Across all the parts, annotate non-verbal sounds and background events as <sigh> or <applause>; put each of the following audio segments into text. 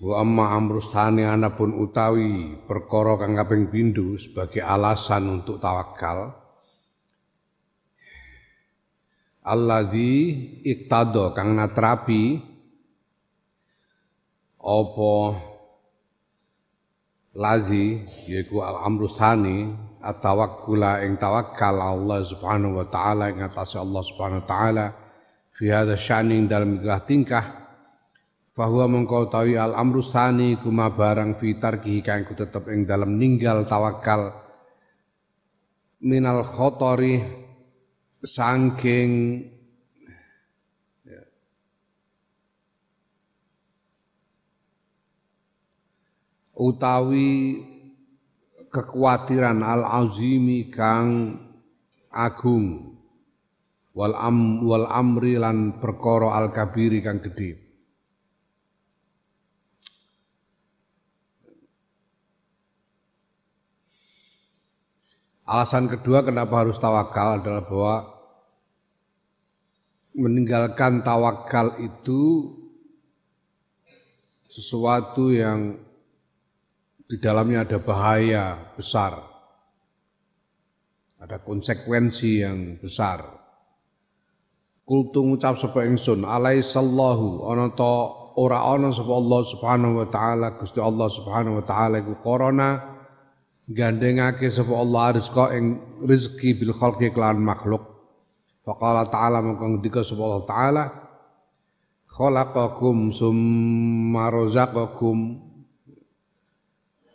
Wa amma amrus thani anapun utawi perkara kang kaping pindho sebagai alasan untuk tawakal. Alladzi iktado kang natrapi apa lazi yaiku al amrus thani at-tawakkula ing tawakal Allah Subhanahu wa taala ing atas Allah Subhanahu wa taala fi hadza sya'ni dalam tingkah bahwa mengkau tawi al amru sani kuma barang fitar kihi ku tetep ing dalam ninggal tawakal minal khotori sangking ya. utawi kekhawatiran al azimi kang agung wal am wal amri lan perkara al kabiri kang gedhe Alasan kedua kenapa harus tawakal adalah bahwa meninggalkan tawakal itu sesuatu yang di dalamnya ada bahaya besar. Ada konsekuensi yang besar. Kultu ngucap sapa ingsun alaisallahu ana ta ora ana sapa Allah Subhanahu wa taala Gusti Allah Subhanahu wa taala iku korona gandengake sapa Allah rizqa ing rezeki bil khalqi kelan makhluk. Faqala ta'ala mongko ngendika sapa Allah taala khalaqakum summa razaqakum.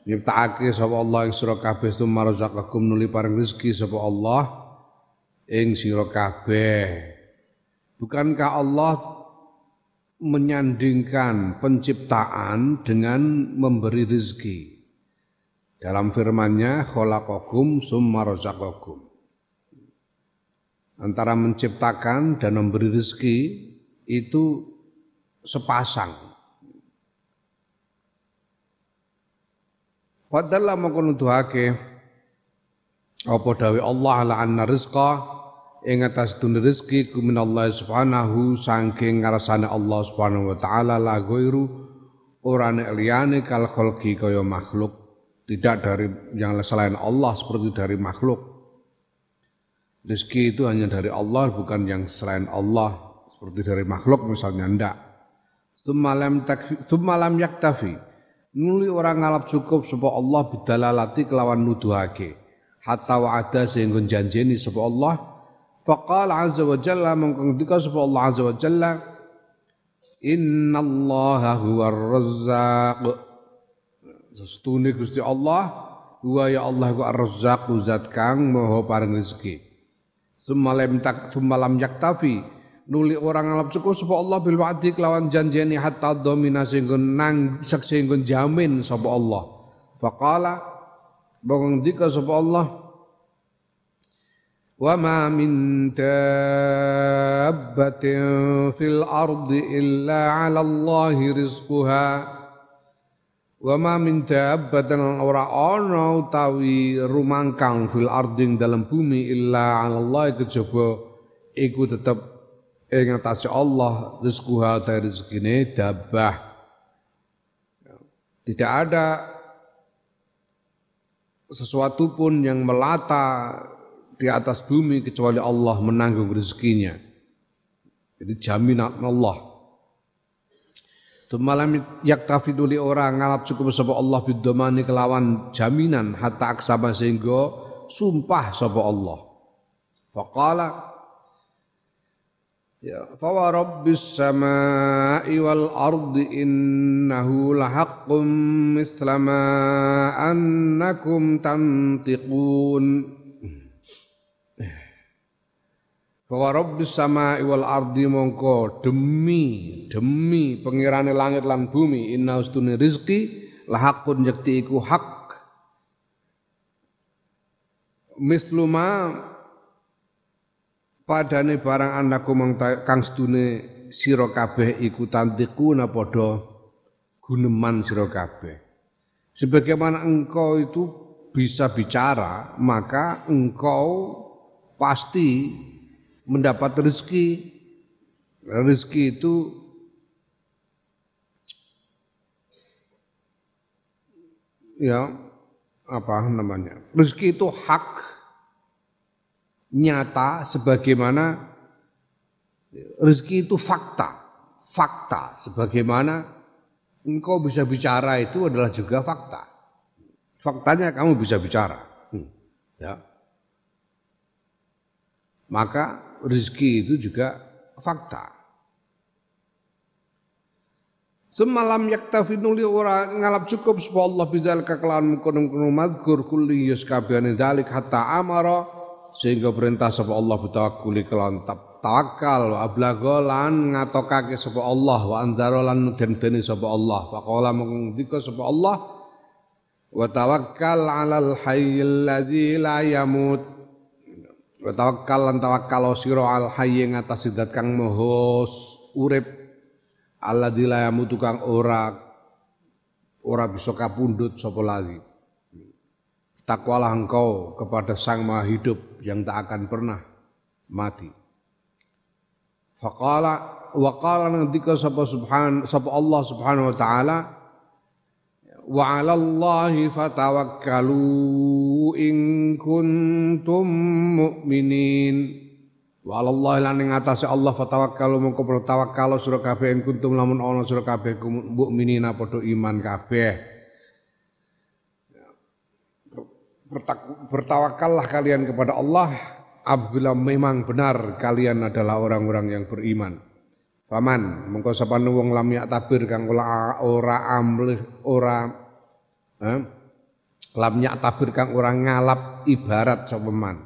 Nyiptakake sapa Allah ing sira kabeh summa razaqakum nuli paring rezeki sapa Allah ing sira kabeh. Bukankah Allah menyandingkan penciptaan dengan memberi rezeki dalam firman-Nya khalaqakum summa razaqakum. Antara menciptakan dan memberi rezeki itu sepasang. Fadalla mongko nuduhake apa dawe Allah la anna rizqa ing atas dunia rezeki ku Allah subhanahu saking ngarsane Allah subhanahu wa taala la ghairu ora nek liyane kal khalqi kaya makhluk tidak dari yang selain Allah seperti dari makhluk. Rizki itu hanya dari Allah bukan yang selain Allah seperti dari makhluk misalnya ndak. Semalam yaktafi nuli orang ngalap cukup supaya Allah bidalalati kelawan nuduhake hatta wa'ada sehingga janjeni supaya Allah faqala azza wa jalla mengko ngendika supaya Allah azza wa jalla innallaha huwar razzaq Sestune Gusti Allah wa ya Allah ku ar-razzaq zat kang maha paring rezeki. Sumalam tak sumalam yaktafi nuli orang ngalap cukup sapa Allah bil wa'di kelawan janjeni hatta domina sehingga nang sehingga jamin sapa Allah. Faqala bangong dika sapa Allah Wa ma min dabbatin fil ardi illa 'ala Allah rizquha Wa ma min dabbatin ora ana utawi rumangkang fil arding dalam bumi illa 'ala Allah kejaba iku tetep ing atase Allah rizquha ta rezekine dabbah. Tidak ada sesuatu pun yang melata di atas bumi kecuali Allah menanggung rezekinya. Jadi jaminan Allah. Tumalam yaktafidu li orang ngalap cukup sapa Allah bidomani kelawan jaminan hatta aksaba sehingga sumpah sapa Allah. Faqala Ya, fa wa rabbis samai wal ardi innahu lahaqqum mislama annakum tantiqun bahwa Rabbis sama iwal ardi mongko demi demi pengirane langit lan bumi inna ustune rizki lahakun yakti iku hak. Misluma padane barang anakku kang sedune sira kabeh iku tantiku na guneman sira kabeh. Sebagaimana engkau itu bisa bicara maka engkau pasti mendapat rezeki. Rezeki itu ya apa namanya? Rezeki itu hak nyata sebagaimana rezeki itu fakta. Fakta sebagaimana engkau bisa bicara itu adalah juga fakta. Faktanya kamu bisa bicara. Hmm. ya. Maka rezeki itu juga fakta. Semalam yaktafi nuli ora ngalap cukup sapa Allah bidzal kekelawan mengkono-kono mazkur kulli yus kabehane dalik hatta amara sehingga perintah sapa Allah bitawakkuli kelawan tawakal wa ablago lan ngatokake sapa Allah wa anzara lan den-dene sapa Allah faqala mengdika sapa Allah wa tawakkal 'alal hayyil ladzi la yamut wa tawakkal lan tawakkal sira al hayy ngatas zat kang maha urip Allah dilayamu tukang ora ora bisa kapundut sapa lagi. Takwalah engkau kepada Sang Maha Hidup yang tak akan pernah mati. Faqala wa qala ngendika sapa subhan sapa Allah Subhanahu wa taala wa 'alallahi fatawakkalu in kuntum mu'minin Wa Allah lan ing atase Allah fatawakkalu mongko tawakkal sira kabeh ing kuntum lamun ana sira kabeh mukminina padha iman kabeh. Bertawakallah kalian kepada Allah apabila memang benar kalian adalah orang-orang yang beriman. Paman, mengko sapa wong lam yak tabir kang ora ora amlih ora eh, lam yak tabir kang ora ngalap ibarat sapa man?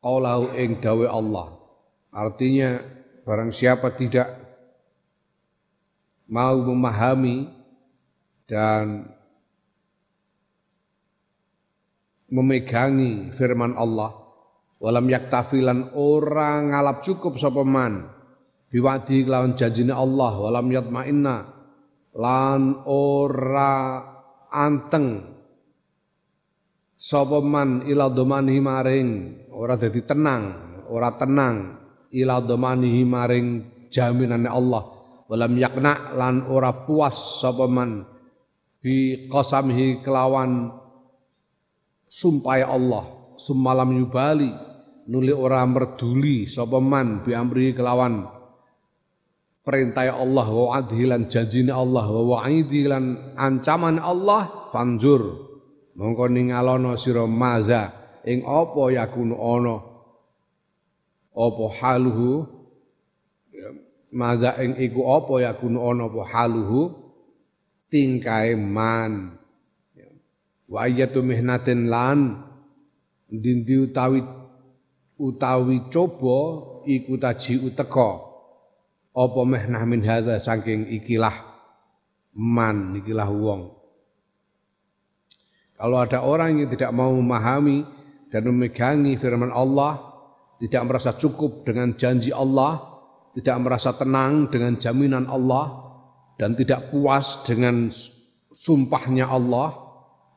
Qaulahu ing dawe Allah. Artinya barang siapa tidak mau memahami dan memegangi firman Allah walam yaktafilan orang ngalap cukup sapa man biwadi lawan janjine Allah walam yatmainna lan ora anteng sapa man ila domani maring ora dadi tenang, ora tenang ila domanihi maring jaminane Allah. Walam yakna lan ora puas sapa man bi qasamihi kelawan sumpah Allah sumalam yubali nuli ora merduli sapa man bi amri kelawan perintah Allah wa adhilan janjine Allah wa wa'idi lan ancaman Allah fanjur mongko ningalono sira maza ing apa yakunu ana? Apa haluhu? Ya, maza ing iku apa yakunu ana apa haluhu? Tingkae man. Ya. wa ayatu mihnatin lan dindi utawi utawi coba iku taji uteka apa mehnah min hadza saking ikilah man ikilah wong kalau ada orang yang tidak mau memahami dan memegangi firman Allah, tidak merasa cukup dengan janji Allah, tidak merasa tenang dengan jaminan Allah, dan tidak puas dengan sumpahnya Allah,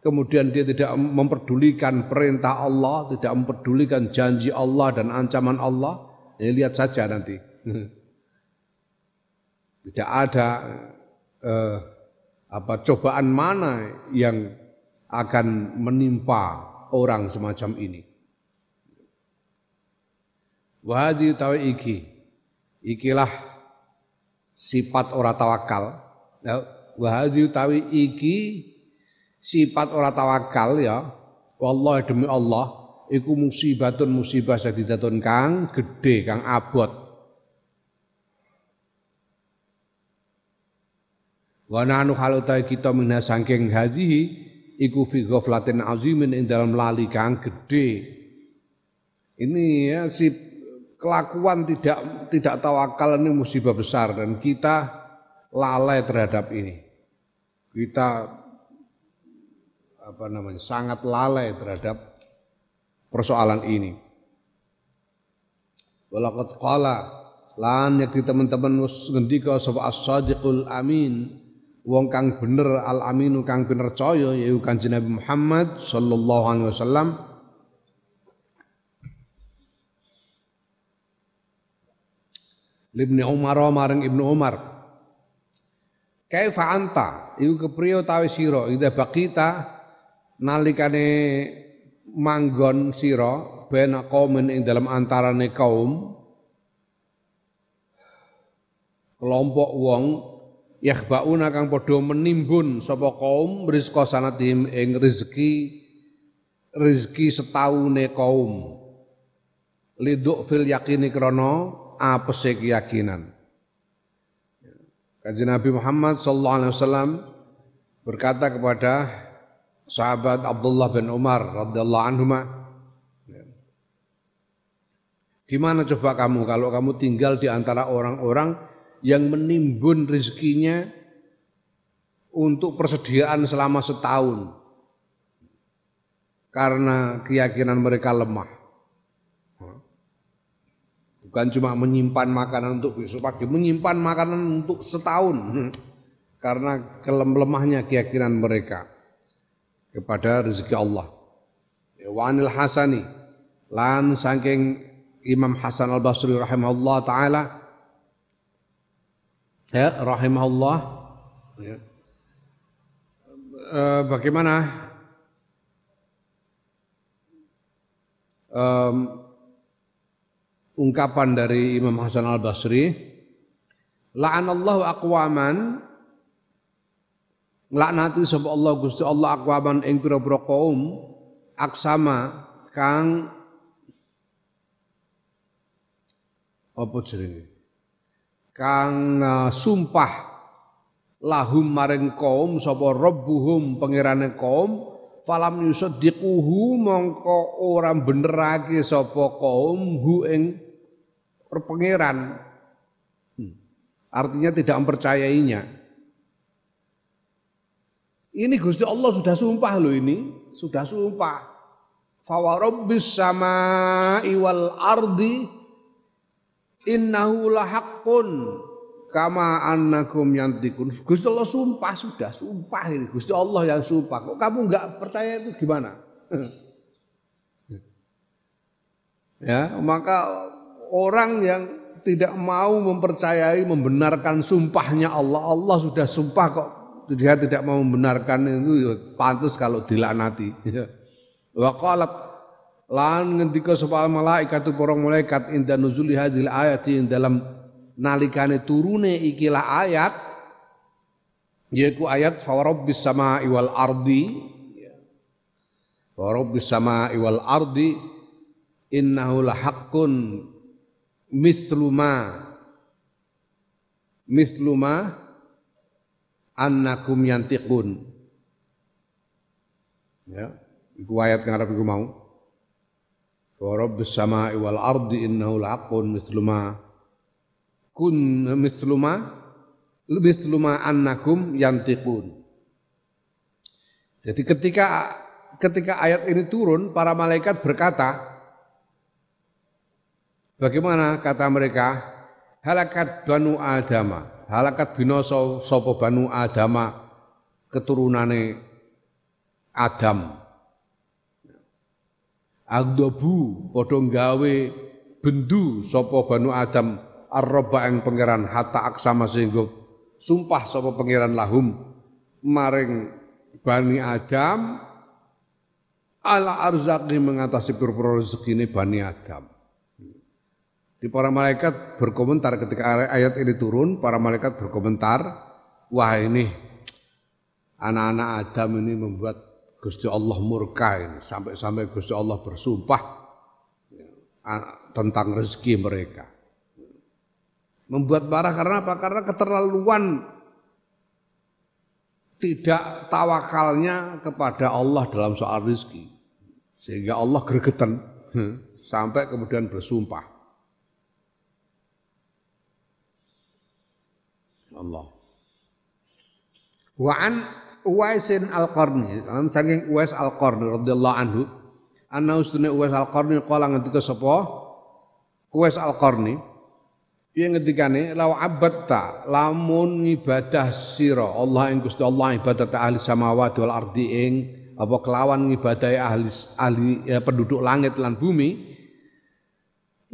kemudian dia tidak memperdulikan perintah Allah, tidak memperdulikan janji Allah dan ancaman Allah, ya lihat saja nanti. <laughs> Tidak ada eh, apa cobaan mana yang akan menimpa orang semacam ini. Wahadi tahu iki, ikilah sifat orang tawakal. Ya, Wahadi tahu iki sifat orang tawakal ya. Wallahi demi Allah, iku musibatun musibah sadidatun kang gede kang abot. Wa nahnu halutai kita minha sangking hazihi iku fi ghaflatin azimin ing dalam lali kang gede. Ini ya si kelakuan tidak tidak tawakal ini musibah besar dan kita lalai terhadap ini. kita apa namanya sangat lalai terhadap persoalan ini. Walaqad qala lan yakti teman-teman ngendika sapa as-sadiqul amin wong kang bener al aminu kang bener caya yaiku Kanjeng Nabi Muhammad sallallahu alaihi wasallam. Ibnu Umar maring Ibnu Umar. Kaifa anta? Iku kepriyo tawi sira? Ida baqita nalikane manggon sira bena qaumin ing dalam antarane kaum kelompok wong yakhbauna kang padha menimbun sapa kaum rizqa sanatihim ing rezeki rezeki setaune kaum liduk fil yakini krana apese keyakinan. Kanjeng Nabi Muhammad sallallahu alaihi wasallam berkata kepada sahabat Abdullah bin Umar radhiyallahu anhu Gimana coba kamu kalau kamu tinggal di antara orang-orang yang menimbun rezekinya untuk persediaan selama setahun karena keyakinan mereka lemah. Bukan cuma menyimpan makanan untuk besok pagi, menyimpan makanan untuk setahun. Karena kelemahnya keyakinan mereka kepada rezeki Allah. Wanil Hasani lan saking Imam Hasan Al Basri rahimahullah taala ya rahimahullah. Ya. E, bagaimana? Um, ungkapan dari Imam Hasan Al Basri, la'anallahu aqwaman. Laknati sapa Allah Gusti Allah aqwaman ing pira-pira kaum aksama kang apa jenenge kang uh, sumpah lahum maring kaum sapa rabbuhum pangerane kaum falam yusaddiquhu mongko ora benerake sapa kaum hu ing pangeran. Hmm. Artinya tidak mempercayainya. Ini Gusti Allah sudah sumpah loh ini, sudah sumpah. Fawarabbis sama iwal ardi innahu lahaqqun kama annakum yantikun. Gusti Allah sumpah sudah, sumpah ini. Gusti Allah yang sumpah. Kok kamu enggak percaya itu gimana? <laughs> ya, maka orang yang tidak mau mempercayai membenarkan sumpahnya Allah Allah sudah sumpah kok dia tidak mau membenarkan itu ya pantas kalau dilaknati <laughs> ya. wa qalat lan ngendika sapa malaikat para malaikat inda nuzuli hadhil ayati dalam nalikane turune ikilah ayat yaiku ayat fa rabbis samai wal ardi wa rabbis samai wal ardi innahu lahaqqun misluma misluma annakum yantiqun ya. Iku ayat ngarep iku mau wa rabbis samai wal ardi innahu laqqun kun misluma misluma annakum yantiqun jadi ketika ketika ayat ini turun para malaikat berkata Bagaimana kata mereka? Halakat banu Adama, halakat binoso sopo banu Adama keturunane Adam. Agdobu padha gawe bendu sopo banu Adam arroba yang pangeran hatta aksama sehingga sumpah sopo pangeran lahum maring bani Adam ala arzaki mengatasi pura rezeki ini bani Adam. Di para malaikat berkomentar ketika ayat ini turun, para malaikat berkomentar, wah ini anak-anak Adam ini membuat Gusti Allah murka ini, sampai-sampai Gusti Allah bersumpah ya, tentang rezeki mereka. Membuat marah karena apa? Karena keterlaluan tidak tawakalnya kepada Allah dalam soal rezeki. Sehingga Allah gregetan hmm, sampai kemudian bersumpah. Allah. Wa an Uwaisin Al-Qarni, saking Uwais Al-Qarni radhiyallahu anhu, anna ustune Uwais Al-Qarni kala ngendika sapa? Uwais Al-Qarni Piye ngendikane law abadta lamun ibadah sira Allah ing Gusti Allah ibadah ahli samawati wal ardi ing apa kelawan ngibadahi ahli ahli ya, penduduk langit lan bumi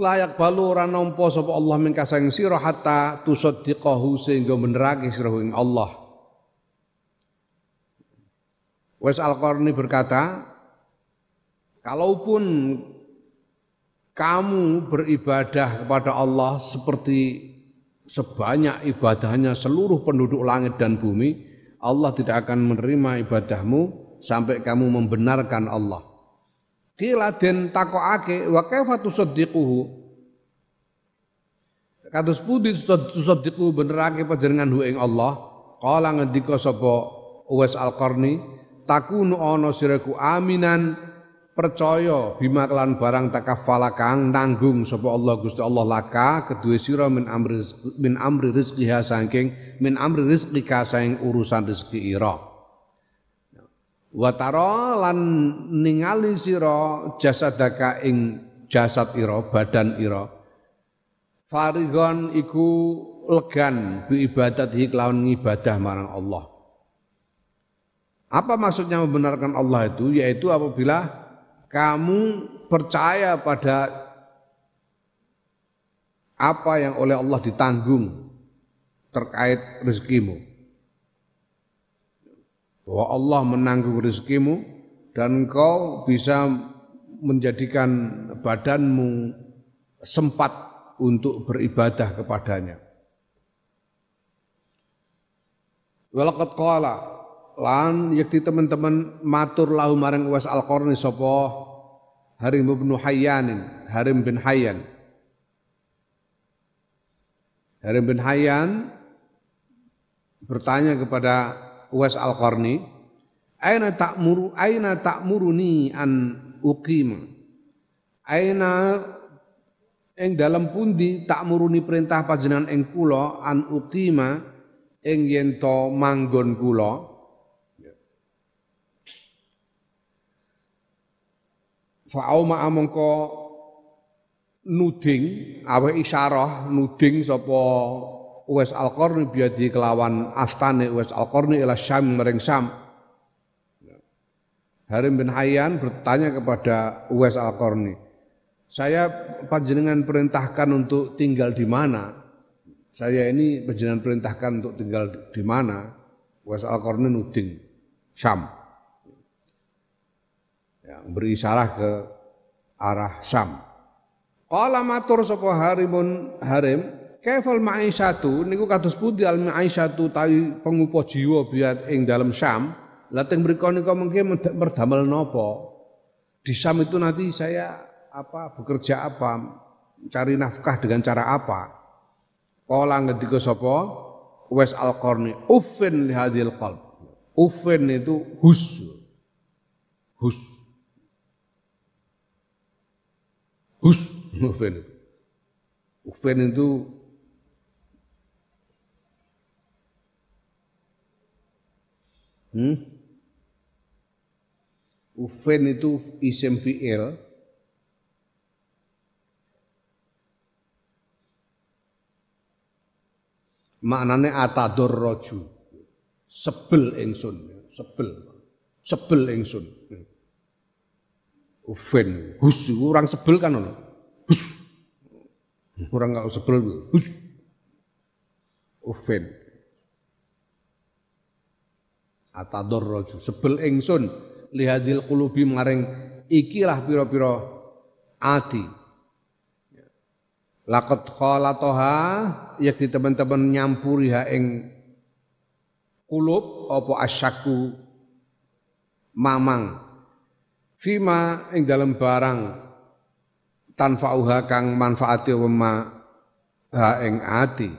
layak balu ora nampa sapa Allah min kasang sira hatta tusaddiqahu sehingga benerake sira Allah Wes Al-Qarni berkata, kalaupun kamu beribadah kepada Allah seperti sebanyak ibadahnya seluruh penduduk langit dan bumi, Allah tidak akan menerima ibadahmu sampai kamu membenarkan Allah. Kila den takokake wa kaifa tusaddiquhu Kados pundi tusaddiqu benerake panjenengan ing Allah? Kala ngendika sapa Uwais Al-Qarni, takunu ana siraku aminan percaya bima kelan barang takafala kang nanggung sapa Allah Gusti Allah laka kedue sira min amri min amri rizqiha saking min amri rizqika saking urusan rezeki ira. Wa tara lan ningali sira jasadaka ing jasad ira badan ira. Farigon iku legan bi ibadati kelawan ibadah marang Allah apa maksudnya membenarkan Allah itu? Yaitu apabila kamu percaya pada apa yang oleh Allah ditanggung terkait rezekimu. Bahwa Allah menanggung rezekimu dan engkau bisa menjadikan badanmu sempat untuk beribadah kepadanya. Walaqad qala lan yakti teman-teman matur lahu marang Uwais Al-Qarni sapa? Harim bin Hayyan Harim bin Hayyan. Harim bin Hayyan bertanya kepada Uwais Al-Qarni Aina ta'muru aina ta'muruni an uqima? Aina ing dalam pundi ta'muruni perintah panjenengan ing kula an uqima? Ing yen to manggon kula Fa'auma amangka nuding awe isyarah nuding sapa Uwais Al-Qarni biadi kelawan astane Uwais Al-Qarni ila Syam mereng Syam. Harim bin Hayyan bertanya kepada Uwais Al-Qarni, "Saya panjenengan perintahkan untuk tinggal di mana? Saya ini panjenengan perintahkan untuk tinggal di mana?" Uwais Al-Qarni nuding Syam ya, beri isyarat ke arah Syam. Qala matur sapa harimun harim, kaifal ma'isyatu niku kados pundi al ma'isyatu tawi pengupo jiwa biat ing dalam Syam. Lateng mriku nika mengke merdamel napa? Di Syam itu nanti saya apa bekerja apa, cari nafkah dengan cara apa? Qala ngendika sapa? Wes al-Qarni, uffin li hadhil qalb. Uffin itu hus. Hus Hus, <laughs> Ufen itu. Ufen itu hmm? Ufen itu isim fi'il maknanya atadur roju. Sebel ingsun sebel sebel ingsun Ufen, hus, orang sebel kan ono. Hus. Orang kalau sebel, hus. Ufen. Atador roju, sebel ingsun lihadil kulubi maring ikilah piro-piro ati. Lakot khalatoha yakti teman-teman nyampuri ha ing kulub apa asyaku mamang fima ing dalam barang tanfa'uha kang manfaati wema ha ing ati.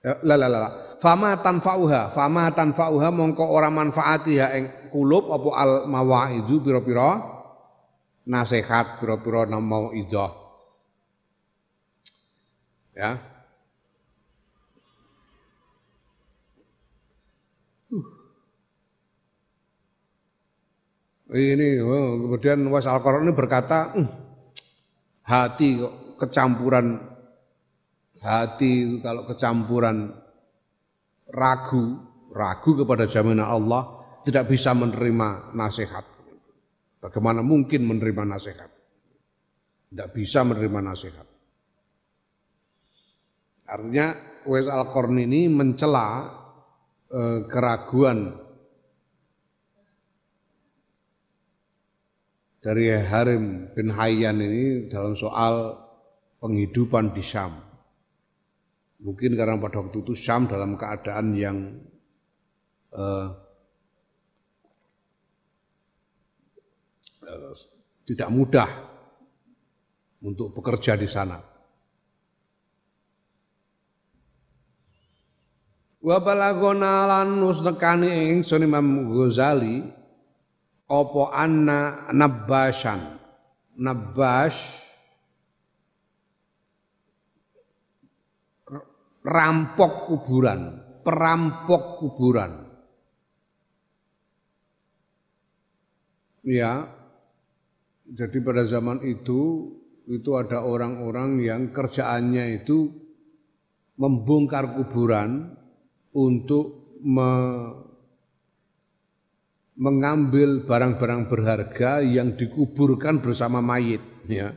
Ya, la la la fama tanfa'uha fama tanfa'uha mongko ora manfaati ha ing kulub apa al mawaizu pira-pira nasihat pira-pira mau idah ya Ini oh, kemudian was al ini berkata, hm, hati kok kecampuran hati kalau kecampuran ragu, ragu kepada jaminan Allah tidak bisa menerima nasihat. Bagaimana mungkin menerima nasihat? Tidak bisa menerima nasihat. Artinya Wes al ini mencela eh, keraguan dari Harim bin Hayyan ini dalam soal penghidupan di Syam. Mungkin karena pada waktu itu Syam dalam keadaan yang uh, uh, tidak mudah untuk bekerja di sana. Wa balagona lan ingsun Ghazali apa anna nabbasan? Nabbas rampok kuburan. Perampok kuburan. Ya. Jadi pada zaman itu itu ada orang-orang yang kerjaannya itu membongkar kuburan untuk me mengambil barang-barang berharga yang dikuburkan bersama mayit ya.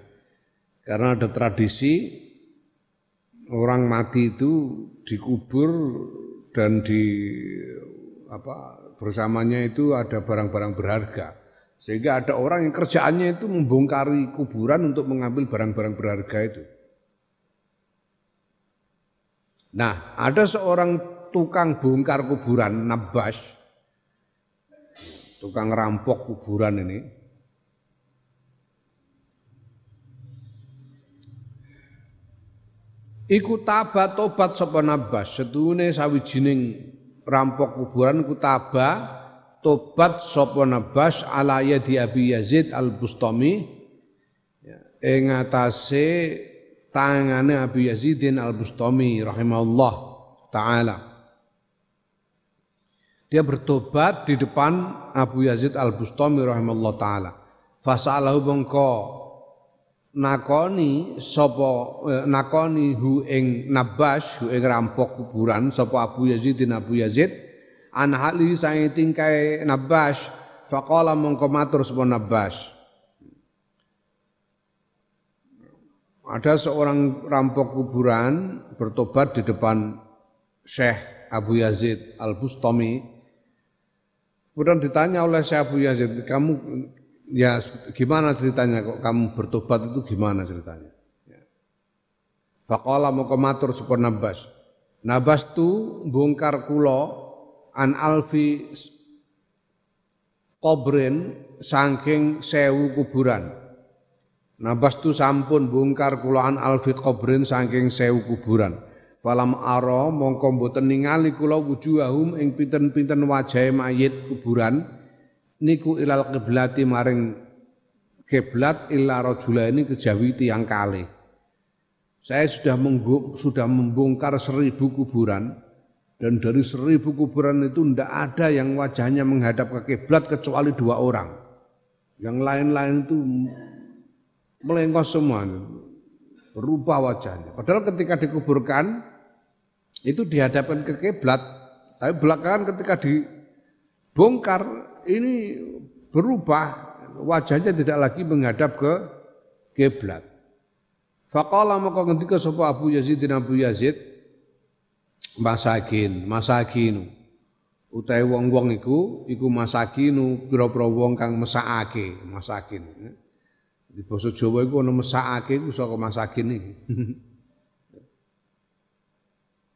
Karena ada tradisi orang mati itu dikubur dan di apa bersamanya itu ada barang-barang berharga. Sehingga ada orang yang kerjaannya itu membongkari kuburan untuk mengambil barang-barang berharga itu. Nah, ada seorang tukang bongkar kuburan, Nabas, tukang rampok kuburan ini. Iku tabat tobat sapa nabas, sedune sawijining rampok kuburan iku taba tobat sapa nabas ala yadi Abi Yazid Al-Bustami ya, ing atase tangane Abi Yazidin Al-Bustami rahimahullah taala. Dia bertobat di depan Abu Yazid Al-Bustami rahimahullah taala. Fasalahu bengko nakoni sapa eh, nakoni hu ing nabas hu ing rampok kuburan sapa Abu Yazid din Abu Yazid an hali sae tingkai nabas faqala mengko matur sapa nabas ada seorang rampok kuburan bertobat di depan Syekh Abu Yazid Al-Bustami Kemudian ditanya oleh Syekh Abu Yazid, kamu ya gimana ceritanya kok kamu bertobat itu gimana ceritanya? Ya. Faqala moko matur Nabas. Nabas tu bongkar kula an alfi kobren saking sewu kuburan. Nabas tu sampun bongkar kula an alfi kobren saking sewu kuburan. Falam aro mongko mboten ningali kula wujuhahum ing pinten-pinten wajahe mayit kuburan niku ilal kiblati maring kiblat illa ini kejawi tiang kali. Saya sudah menggu, sudah membongkar seribu kuburan dan dari seribu kuburan itu tidak ada yang wajahnya menghadap ke kiblat kecuali dua orang. Yang lain-lain itu melengkos semua, berubah wajahnya. Padahal ketika dikuburkan itu dihadapkan ke kiblat, tapi belakangan ketika dibongkar ini berubah wajahnya tidak lagi menghadap ke kiblat. Faqala maka ketika sapa Abu Yazid dan Abu Yazid masakin, masakin. Utai wong-wong iku iku masakinu pira-pira wong kang mesakake, masakin. Di basa Jawa iku ana mesakake iku saka masakin iki. <laughs>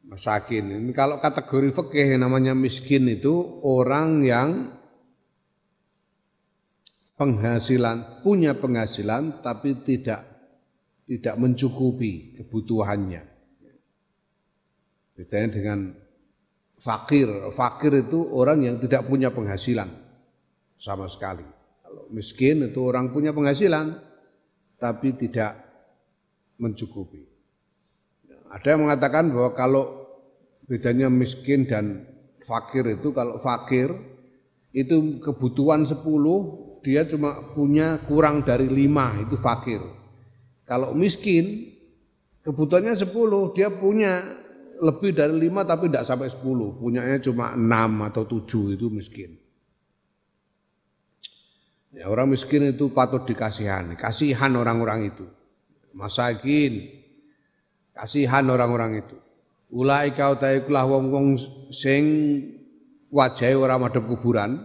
masakin. Ini kalau kategori fikih namanya miskin itu orang yang penghasilan punya penghasilan tapi tidak tidak mencukupi kebutuhannya. Bedanya dengan fakir. Fakir itu orang yang tidak punya penghasilan sama sekali. Kalau miskin itu orang punya penghasilan tapi tidak mencukupi. Ada yang mengatakan bahwa kalau bedanya miskin dan fakir itu kalau fakir itu kebutuhan 10 dia cuma punya kurang dari lima itu fakir. Kalau miskin kebutuhannya sepuluh dia punya lebih dari lima tapi tidak sampai sepuluh, punyanya cuma enam atau tujuh itu miskin. Ya, orang miskin itu patut dikasihani, kasihan orang-orang itu. Masakin, kasihan orang-orang itu. Ulaika utaikulah wong-wong sing wajahe ora madhep kuburan,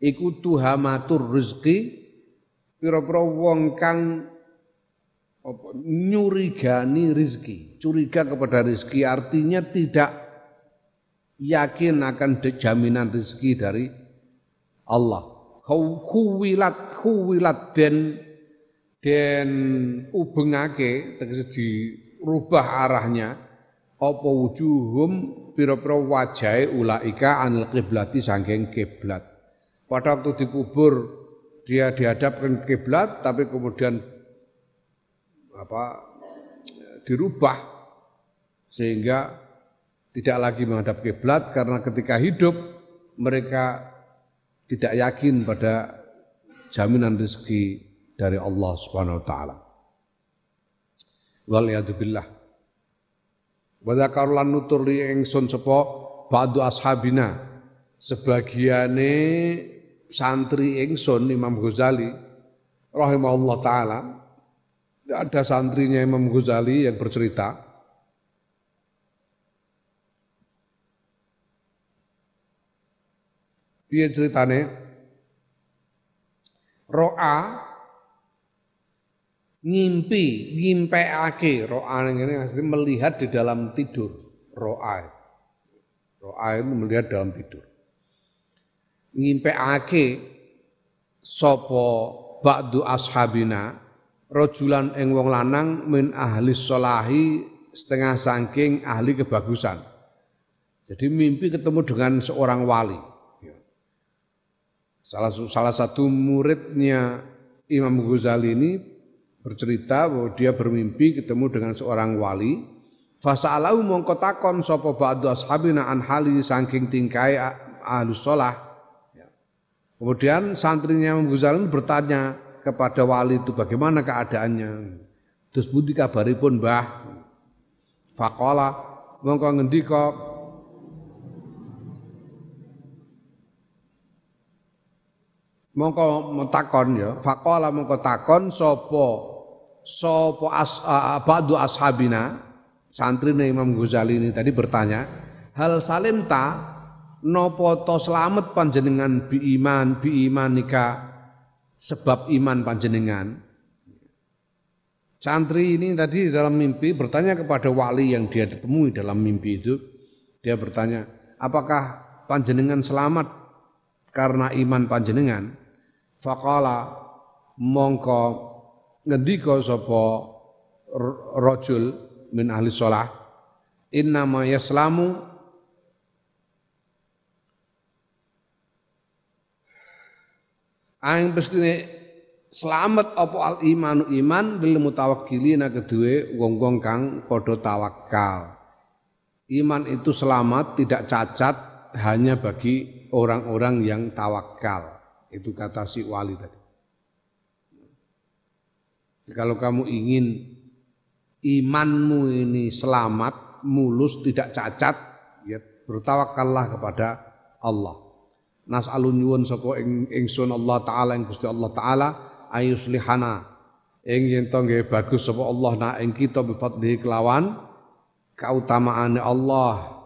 iku tuhamatur rezeki pira-pira wong kang apa, nyurigani rizki, curiga kepada rizki artinya tidak yakin akan jaminan rizki dari Allah. Huwilat, huwilat dan dan ubengake tegese dirubah arahnya apa wujuhum pira-pira wajahe ulaika anil kiblati saking kiblat. Pada waktu dikubur dia dihadapkan kiblat tapi kemudian apa dirubah sehingga tidak lagi menghadap kiblat karena ketika hidup mereka tidak yakin pada jaminan rezeki dari Allah Subhanahu wa taala. Wal billah. Wa dzakarlan nutur li ingsun sapa ba'du ashabina. Sebagiane santri ingsun Imam Ghazali rahimahullah taala. Ada santrinya Imam Ghazali yang bercerita. Piye ceritane? Ro'a ngimpi, ngimpeake, ro'a maksudnya melihat di dalam tidur. Ro'a. Ro'a itu melihat dalam tidur. Ngimpeake sopo ba'du ashabina rojulan ing wong lanang min ahli solahi setengah sangking ahli kebagusan. Jadi mimpi ketemu dengan seorang wali. Ya. Salah, salah satu muridnya Imam Ghazali ini bercerita bahwa dia bermimpi ketemu dengan seorang wali. Fasa'alahu mongko takon sapa ba'du ashabina an hali saking tingkai ahli sholah. Ya. Kemudian santrinya Imam bertanya, kepada wali itu bagaimana keadaannya. Terus budi kabaripun Mbah. Faqala mongko ngendika mongko metakon ya faqala mongko takon sapa sapa as, uh, ba'du ashabina santrine Imam Ghazali ini tadi bertanya hal salim ta nopo to selamat panjenengan bi iman bi imanika sebab iman panjenengan. Santri ini tadi dalam mimpi bertanya kepada wali yang dia ditemui dalam mimpi itu. Dia bertanya, apakah panjenengan selamat karena iman panjenengan? Faqala mongko ngendika sapa rajul min ahli sholah innama yaslamu Aing pestine selamat apa al imanu iman lil mutawakkilina kedue wong-wong kang padha tawakal. Iman itu selamat tidak cacat hanya bagi orang-orang yang tawakal. Itu kata si wali tadi. Kalau kamu ingin imanmu ini selamat, mulus, tidak cacat, ya bertawakallah kepada Allah. Nas'alun nyuwun sapa ing ingsun Allah taala ing Gusti Allah taala ayuslihana. Ing yen bagus sapa Allah na ing kita bi kelawan kautamaane Allah.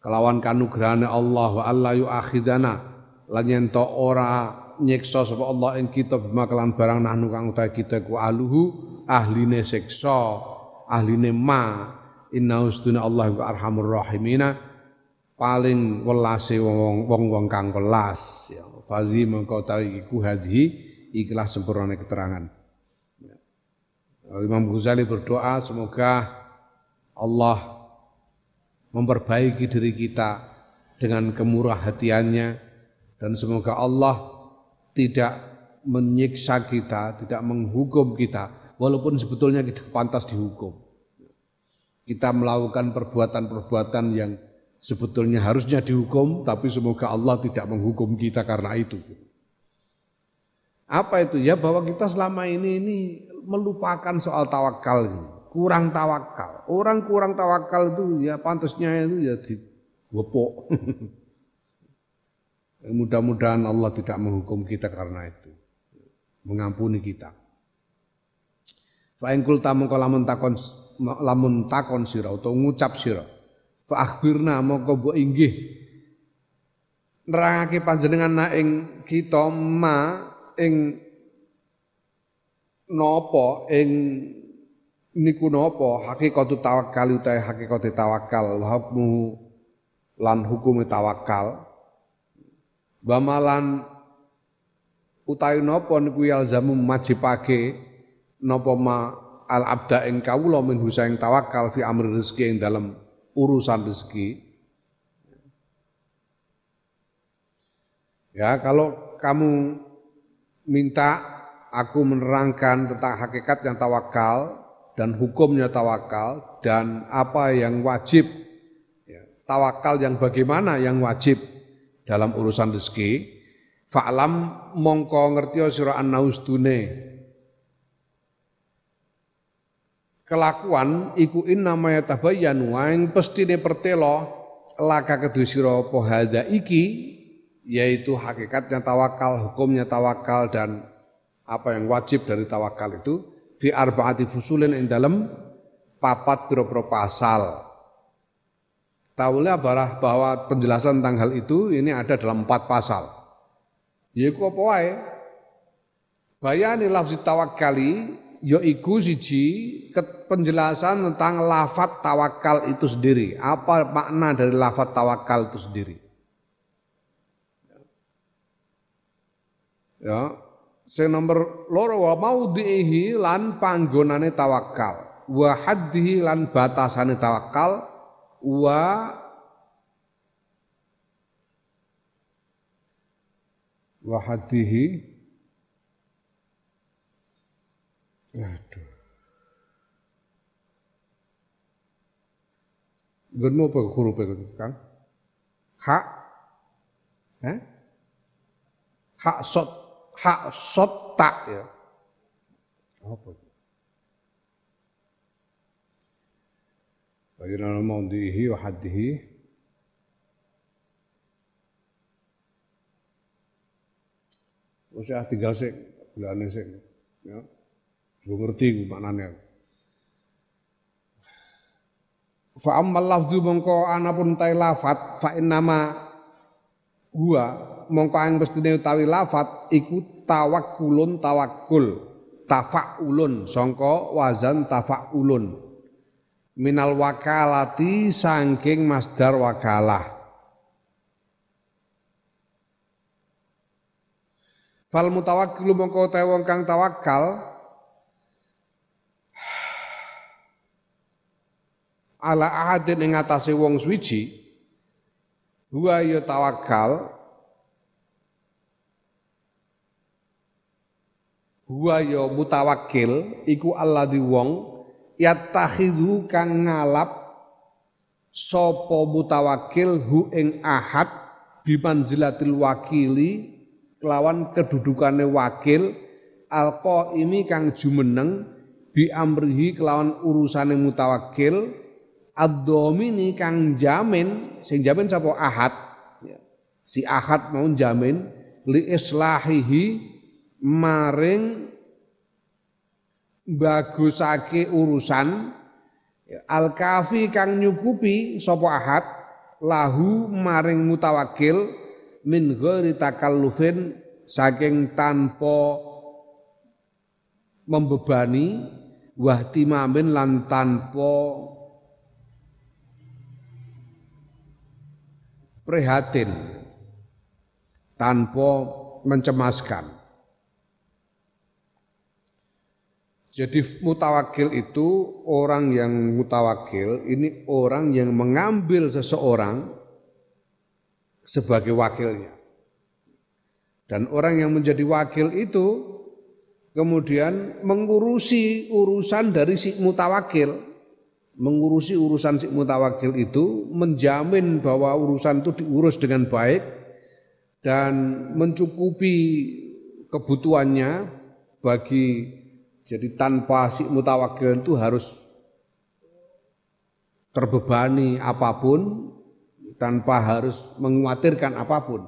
Kelawan kanugrahane Allah wa alla yuakhidana. Lan yen to ora nyiksa sapa Allah ing kita bima kelan barang nahnu kang utahe kita ku aluhu ahline siksa ahline ma. Inna ustuna Allah wa arhamur rahimina. Paling welase wong-wong kang welas ya. Fazi mengko iku hadhi ikhlas sempurna keterangan. Imam Ghazali berdoa semoga Allah memperbaiki diri kita dengan kemurah hatiannya dan semoga Allah tidak menyiksa kita, tidak menghukum kita walaupun sebetulnya kita pantas dihukum. Kita melakukan perbuatan-perbuatan yang sebetulnya harusnya dihukum, tapi semoga Allah tidak menghukum kita karena itu. Apa itu? Ya bahwa kita selama ini ini melupakan soal tawakal kurang tawakal. Orang kurang tawakal itu ya pantasnya itu ya di. <laughs> Mudah-mudahan Allah tidak menghukum kita karena itu. Mengampuni kita. Fa in mongko lamun takon lamun takon sira utawa ngucap sira. Fa akhbirna mongko mbok inggih nerangake panjenengan na ing kita ma ing napa ing niku napa hakikatu tawakkal utahe hakikate tawakal wa lan hukume tawakal bamalan utawi napa niku yalzamu majibake napa ma al abda ing kawula min husaing tawakal fi amri rezeki ing dalam urusan rezeki. Ya kalau kamu minta aku menerangkan tentang hakikat yang tawakal dan hukumnya tawakal dan apa yang wajib ya, tawakal yang bagaimana yang wajib dalam urusan rezeki fa'lam mongko ngerti sira annaustune kelakuan iku in namanya tabayyan waing pestine pertelo laka kedue sira apa hadza iki yaitu hakikatnya tawakal, hukumnya tawakal dan apa yang wajib dari tawakal itu fi arbaati fusulin ing dalam papat pira-pira pasal. Tahulah bahwa penjelasan tentang hal itu ini ada dalam empat pasal. Yaiku apa wae? Bayani lafzi tawakkali yaiku siji penjelasan tentang lafat tawakal itu sendiri. Apa makna dari lafat tawakal itu sendiri? Ya. Sing nomor loro wa maudhihi lan panggonane tawakal. Wa haddihi lan batasane tawakal wa wa haddihi Aduh. Gunmu apa huruf itu, Kang? Hak? Eh? Hak sot hak sota ya. Apa maudhihi wa haddihi Usah tinggal sik, bulane sik. Ya. Lu ngerti ku maknane. Fa ammal lafdhu mongko ana pun ta lafat fa innama huwa mongko ang mestine utawi lafat iku tawakkulun tawakkul tafaulun sangka wazan tafaulun minal wakalati sangking masdar wakalah. Fal mutawakkilu mongko te wong kang tawakal ala ahadin ing atase wong suwiji huwa ya tawakal huwa ya mutawakkil iku alladzi wong yattakhidhu kang ngalap sapa mutawakkil hu ing ahad bimanzilatil wakili kelawan kedudukane wakil alqa ini kang jumeneng bi amrihi kelawan urusane mutawakkil ad-dhamini kang jamin sing jamin sapa ahad ya. si ahad mau jamin li islahihi maring bagusake urusan. Al kafi kang nyukupi sapa ahad lahu maring mutawakil min ghairi takallufin saking tanpa membebani wahtimamin lan tanpa prihatin tanpa mencemaskan Jadi mutawakil itu orang yang mutawakil ini orang yang mengambil seseorang sebagai wakilnya. Dan orang yang menjadi wakil itu kemudian mengurusi urusan dari si mutawakil. Mengurusi urusan si mutawakil itu menjamin bahwa urusan itu diurus dengan baik dan mencukupi kebutuhannya bagi jadi tanpa si mutawakil itu harus terbebani apa pun tanpa harus mengkhawatirkan apa pun.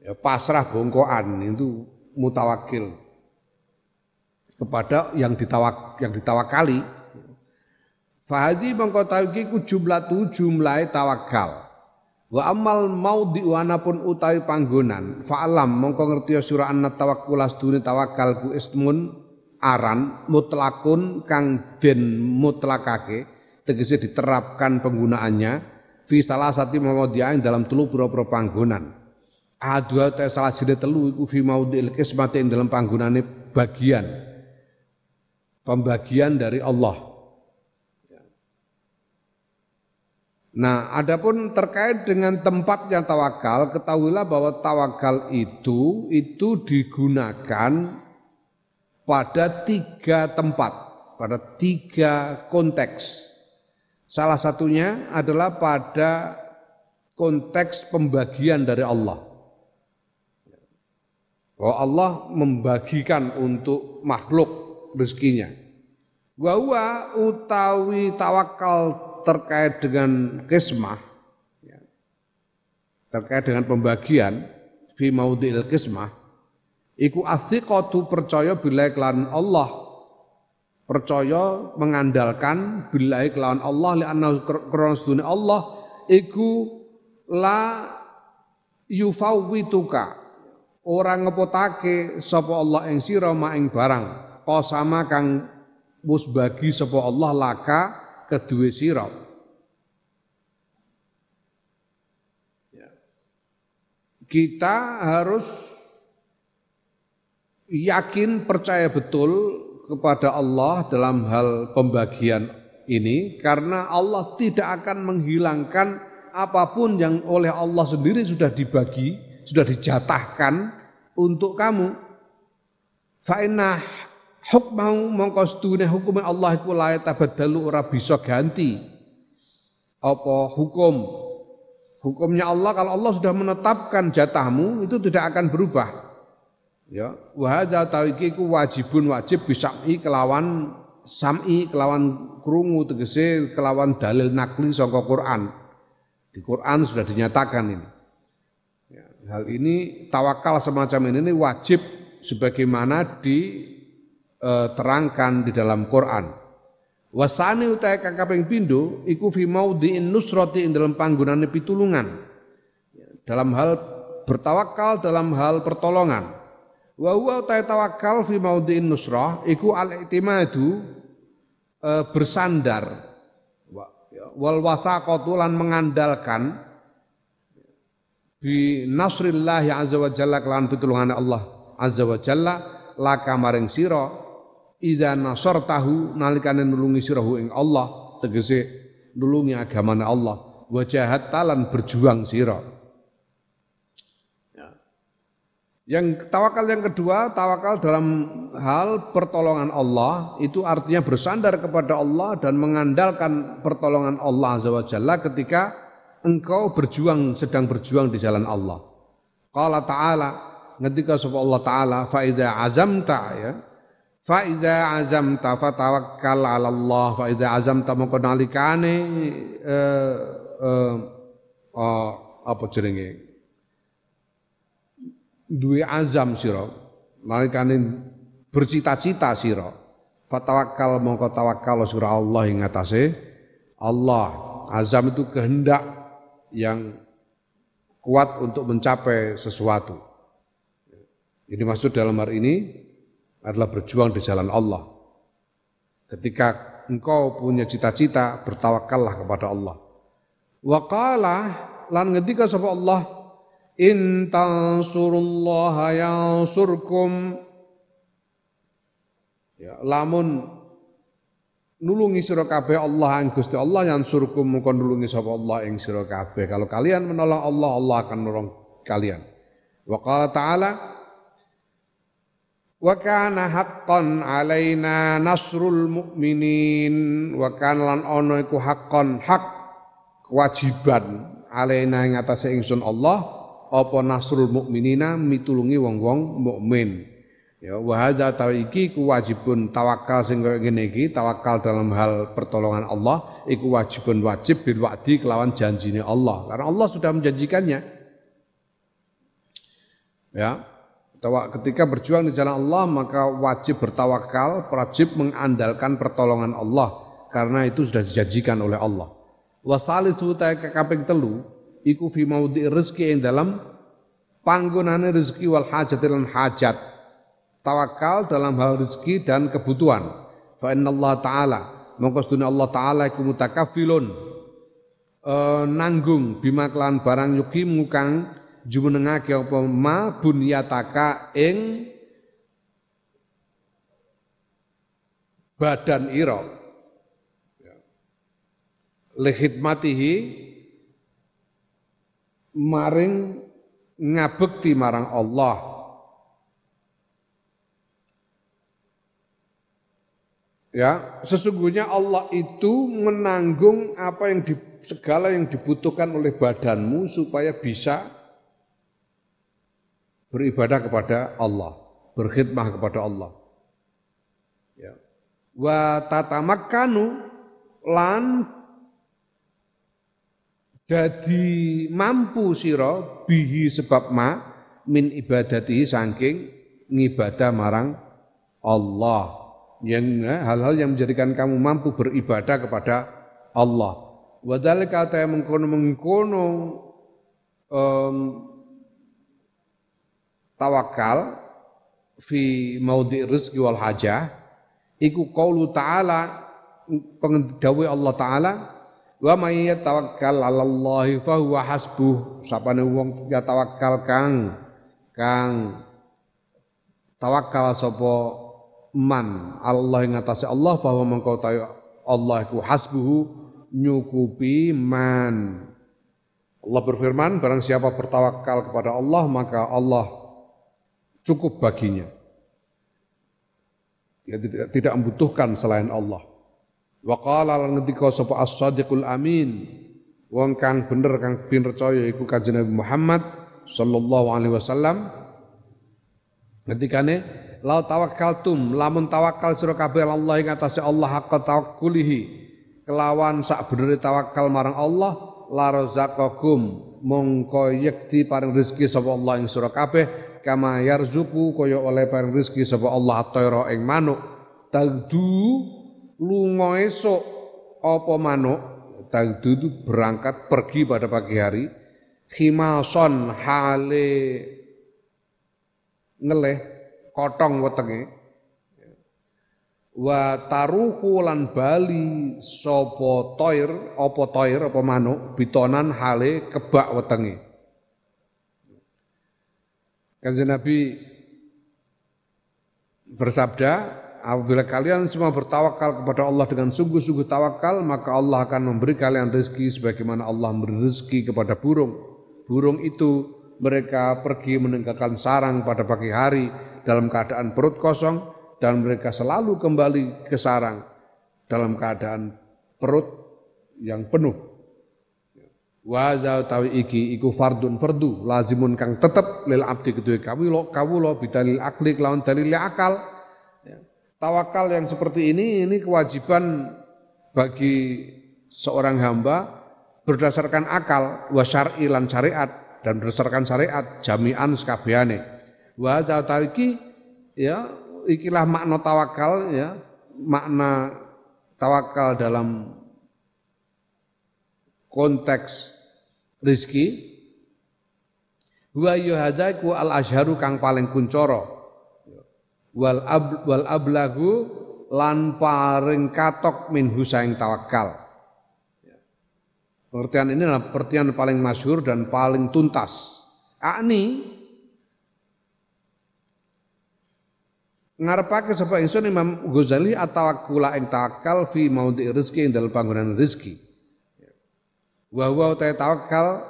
Ya, pasrah bongkoan itu mutawakil kepada yang ditawak yang ditawakali. Fahadi mengkotawi ku jumlah tu jumlah tawakal. Wa amal mau diwana pun utawi panggonan. Fa'alam mongko ngerti surah anna tawakkul astune tawakal ku ismun aran mutlakun kang den mutlakake tegese diterapkan penggunaannya fi salah satu mawadi'ain dalam telu pura-pura panggonan. Adua te salah sini telu iku fi maudil kismati ing dalam panggonane bagian pembagian dari Allah. Nah, adapun terkait dengan tempat yang tawakal, ketahuilah bahwa tawakal itu itu digunakan pada tiga tempat, pada tiga konteks. Salah satunya adalah pada konteks pembagian dari Allah. Bahwa Allah membagikan untuk makhluk rezekinya. Wa utawi tawakal terkait dengan kismah ya, terkait dengan pembagian fi maudhi'il kismah iku athiqatu percaya bila kelawan Allah. Percaya mengandalkan bila kelawan Allah li anna krana Allah iku la yufawwituka. Orang ngepotake sapa Allah ing sira ma ing barang. Qasama kang wis bagi sapa Allah laka kedua sirap. Ya. Kita harus yakin percaya betul kepada Allah dalam hal pembagian ini karena Allah tidak akan menghilangkan apa pun yang oleh Allah sendiri sudah dibagi, sudah dijatahkan untuk kamu. Fa'inah hukmau mongko sedune hukum Allah iku la tabaddalu ora bisa ganti. Apa hukum? Hukumnya Allah kalau Allah sudah menetapkan jatahmu itu tidak akan berubah. Ya wa hadza tawiki ku wajibun wajib bisami kelawan sami kelawan krungu tegese kelawan dalil nakli saka Quran. Di Quran sudah dinyatakan ini. Ya, hal ini tawakal semacam ini, ini wajib sebagaimana di uh, terangkan di dalam Quran. Wasani utai kakaping pindo iku fi maudhi'in nusrati ing dalam panggonane pitulungan. Dalam hal bertawakal dalam hal pertolongan. Wa huwa utai tawakal fi maudhi'in nusrah iku al-i'timadu uh, bersandar ya, wal wasaqatu lan mengandalkan bi nasrillah azza wa jalla kelan pitulungan Allah azza wa jalla laka maring sira idza nasartahu nalikane nulungi sirahu ing Allah tegese nulungi agamane Allah wa talan berjuang sira ya. yang tawakal yang kedua, tawakal dalam hal pertolongan Allah itu artinya bersandar kepada Allah dan mengandalkan pertolongan Allah Azza wa Jalla ketika engkau berjuang sedang berjuang di jalan Allah. Qala ta'ala ketika sapa Allah taala fa azamta ya Fa iza azamta fatawakkal 'ala Allah fa iza azamta mongko nalikane eh, eh, oh, apa jenenge? Duwe azam sira. Nalikane bercita-cita sira. Fatawakkal mongko tawakkal sira Allah ing atase. Allah azam itu kehendak yang kuat untuk mencapai sesuatu. Ini maksud dalam hari ini adalah berjuang di jalan Allah. Ketika engkau punya cita-cita, bertawakallah kepada Allah. Wa qala lan ngendika sapa Allah, in tansurullaha yansurkum ya lamun nulungi sira kabeh Allah ing Gusti Allah yang surkum mengkon nulungi sapa Allah ing sira kabeh kalau kalian menolong Allah Allah akan menolong kalian wa qala ta'ala Wa kana haqqan alaina nasrul mukminin wa kana lan ana iku haqqan hak kewajiban alaina ing atase ingsun Allah apa nasrul mukminina mitulungi wong-wong mukmin. Ya wa hadza iki ku wajibun tawakal sing kaya ngene iki, tawakal dalam hal pertolongan Allah iku wajibun wajib bil wa'di kelawan janjine Allah. Karena Allah sudah menjanjikannya. Ya. Ketika berjuang di jalan Allah maka wajib bertawakal, wajib mengandalkan pertolongan Allah karena itu sudah dijanjikan oleh Allah. Wasalisu ta kaping telu iku fi maudhi rezeki yang dalam panggonane rezeki wal hajat lan hajat. Tawakal dalam hal rezeki dan kebutuhan. Fa Allah taala mongko Allah taala iku mutakafilun e, nanggung bima kelan barang yuki mukang jumenengake apa? Ma bunyataka ing badan ira. Lihidmatihi maring ngabekti marang Allah. Ya, sesungguhnya Allah itu menanggung apa yang di, segala yang dibutuhkan oleh badanmu supaya bisa beribadah kepada Allah, berkhidmah kepada Allah. Ya. Wa tatamakkanu lan Dadi mampu sira bihi sebab ma min ibadati saking ngibadah marang Allah. Yang eh, hal-hal yang menjadikan kamu mampu beribadah kepada Allah. Wadhalika ta mengkono-mengkono um, tawakal fi maudhi rizki wal hajah iku qaulu ta'ala pengendawi Allah ta'ala Wa may yatawakkal 'ala Allah fa huwa hasbuh. Sapane wong ya tawakal kang kang tawakal sapa man Allah ing atase Allah fa huwa mengko Allah iku hasbuhu nyukupi man. Allah berfirman, barang siapa bertawakal kepada Allah, maka Allah cukup baginya. Dia tidak, tidak membutuhkan selain Allah. Wa qala lan ngendika sapa as-sadiqul amin wong kang bener kang pinrecaya iku Kanjeng Nabi Muhammad sallallahu alaihi wasallam ketikane la tawakkaltum lamun tawakal sira kabeh Allah ing atase Allah haqqa tawakkulihi kelawan sak benere tawakal marang Allah la razaqakum mongko yekti paring rezeki sapa Allah ing sira kabeh kama yarzuku kaya oleh paring rezeki sapa Allah at-tayra ing manuk. Tagdu lunga esok apa manuk? Tagdu itu berangkat pergi pada pagi hari khimason hale ngeleh kotong wetenge. Wa taruhu lan bali sapa toir apa toir apa manuk bitonan hale kebak wetenge Kanjeng Nabi bersabda apabila kalian semua bertawakal kepada Allah dengan sungguh-sungguh tawakal, maka Allah akan memberi kalian rezeki sebagaimana Allah memberi rezeki kepada burung. Burung itu mereka pergi meninggalkan sarang pada pagi hari dalam keadaan perut kosong dan mereka selalu kembali ke sarang dalam keadaan perut yang penuh. Wa tawi iki iku fardun fardu lazimun kang tetep lil abdi kedue kawula kawula bidalil akli kelawan dalil akal Tawakal yang seperti ini ini kewajiban bagi seorang hamba berdasarkan akal wa syar'i lan syariat dan berdasarkan syariat jami'an sekabehane. Wa iki ya ikilah makna tawakal ya makna tawakal dalam konteks rizki wa yuhadaiku al azharu kang paling kuncoro wal ab, wal ablagu lan paring katok min husaing tawakal. Pengertian ini adalah pengertian paling masyhur dan paling tuntas. Akni ngarepake sapa ingsun Imam Ghazali atawakkula ing tawakal fi maudhi rezeki ing dalam panggonan rezeki. Wa wa tawakal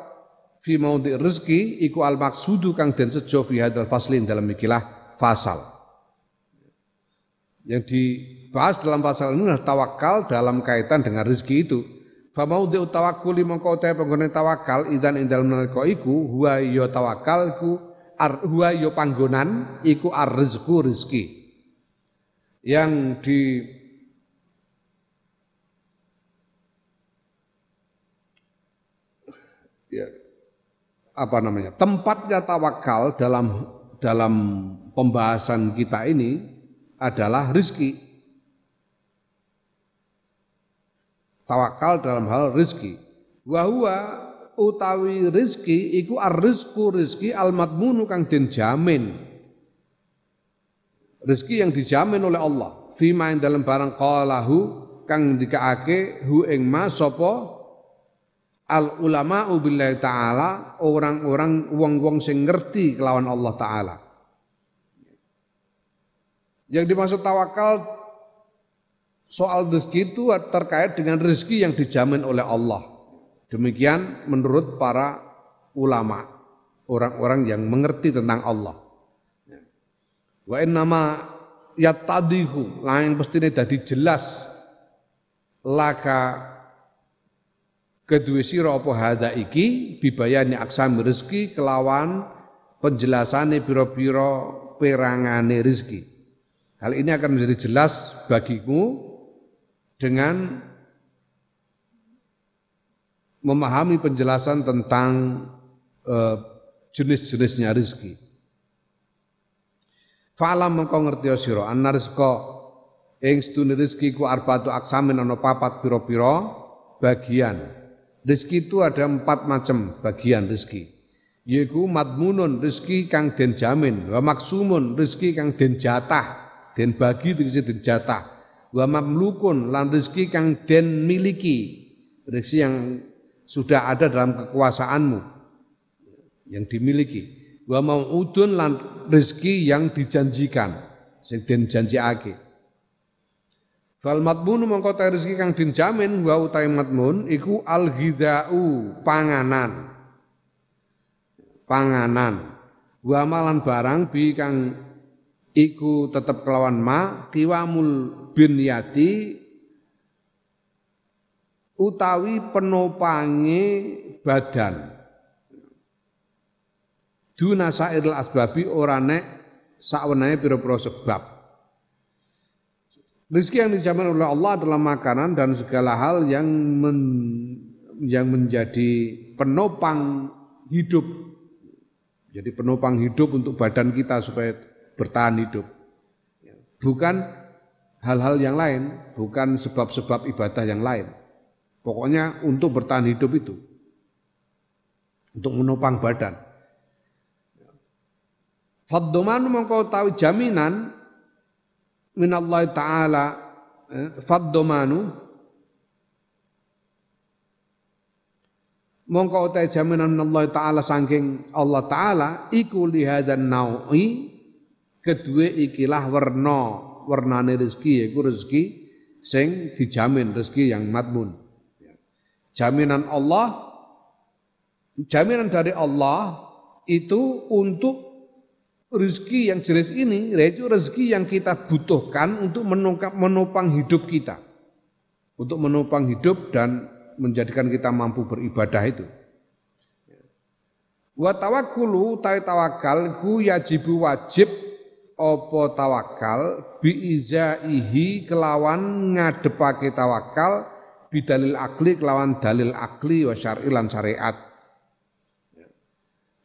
fi maudhi rezeki iku al maksudu kang den sejo fi hadal fasli dalam ikilah fasal. Yang dibahas dalam pasal ini adalah tawakal dalam kaitan dengan rezeki itu. Famaudhu tawakkuli mongko te penggone tawakal idan indal nalika iku huwa ya tawakal ku ar, huwa ya panggonan iku ar-rizqu rezeki. Yang di apa namanya tempatnya tawakal dalam dalam pembahasan kita ini adalah rizki. Tawakal dalam hal rizki. Wahwa utawi rizki iku ar-rizku rizki al-madmunu kang den jamin. Rizki yang dijamin oleh Allah. Fima yang dalam barang qalahu kang dikaake hu ing ma sapa al ulama billahi taala orang-orang wong-wong sing ngerti kelawan Allah taala. Yang dimaksud tawakal soal rezeki itu terkait dengan rezeki yang dijamin oleh Allah. Demikian menurut para ulama, orang-orang yang mengerti tentang Allah. Wa nama yatadihu, yang pasti ini dadi jelas laka kedua sira apa hadza iki bibayani aksami rezeki kelawan penjelasane pira-pira perangane rezeki. Hal ini akan menjadi jelas bagimu dengan memahami penjelasan tentang uh, jenis-jenisnya rezeki. Fa'lam mengko ngerti sira anna rizqa ing sedune rezeki ku arbatu aksamin ana papat pira-pira bagian. Rizki itu ada empat macam bagian rizki. Yaitu madmunun rizki kang den jamin, wa maksumun rizki kang den jatah, den bagi tegese den jatah. Wa mamlukun lan rizki kang den miliki, rizki yang sudah ada dalam kekuasaanmu yang dimiliki. Wa mau'udun lan rizki yang dijanjikan, sing den janjiake. Fal matmun mongko ta rezeki kang dijamin wa utahe matmun iku al ghidau panganan. Panganan. Wa malan barang bi kang iku tetep kelawan ma kiwamul binyati utawi penopange badan. Duna asbabi ora nek sakwenehe pira-pira sebab. Rizki yang dijamin oleh Allah adalah makanan dan segala hal yang men, yang menjadi penopang hidup. Jadi penopang hidup untuk badan kita supaya bertahan hidup. Bukan hal-hal yang lain, bukan sebab-sebab ibadah yang lain. Pokoknya untuk bertahan hidup itu. Untuk menopang badan. Faddomanu mengkau tahu jaminan Allah taala eh, faddomanu mongko utai jaminan Allah taala saking Allah taala iku lihadan naui kedua ikilah warna warnane rezeki yaiku rezeki sing dijamin rezeki yang matmun. Jaminan Allah jaminan dari Allah itu untuk rezeki yang jelas ini yaitu rezeki yang kita butuhkan untuk menopang hidup kita. Untuk menopang hidup dan menjadikan kita mampu beribadah itu. Wa tawakkulu ta tawakal ku yajibu wajib apa tawakal biizaihi kelawan ngadepake tawakal bidalil akli kelawan dalil akli wa syar'ilan syariat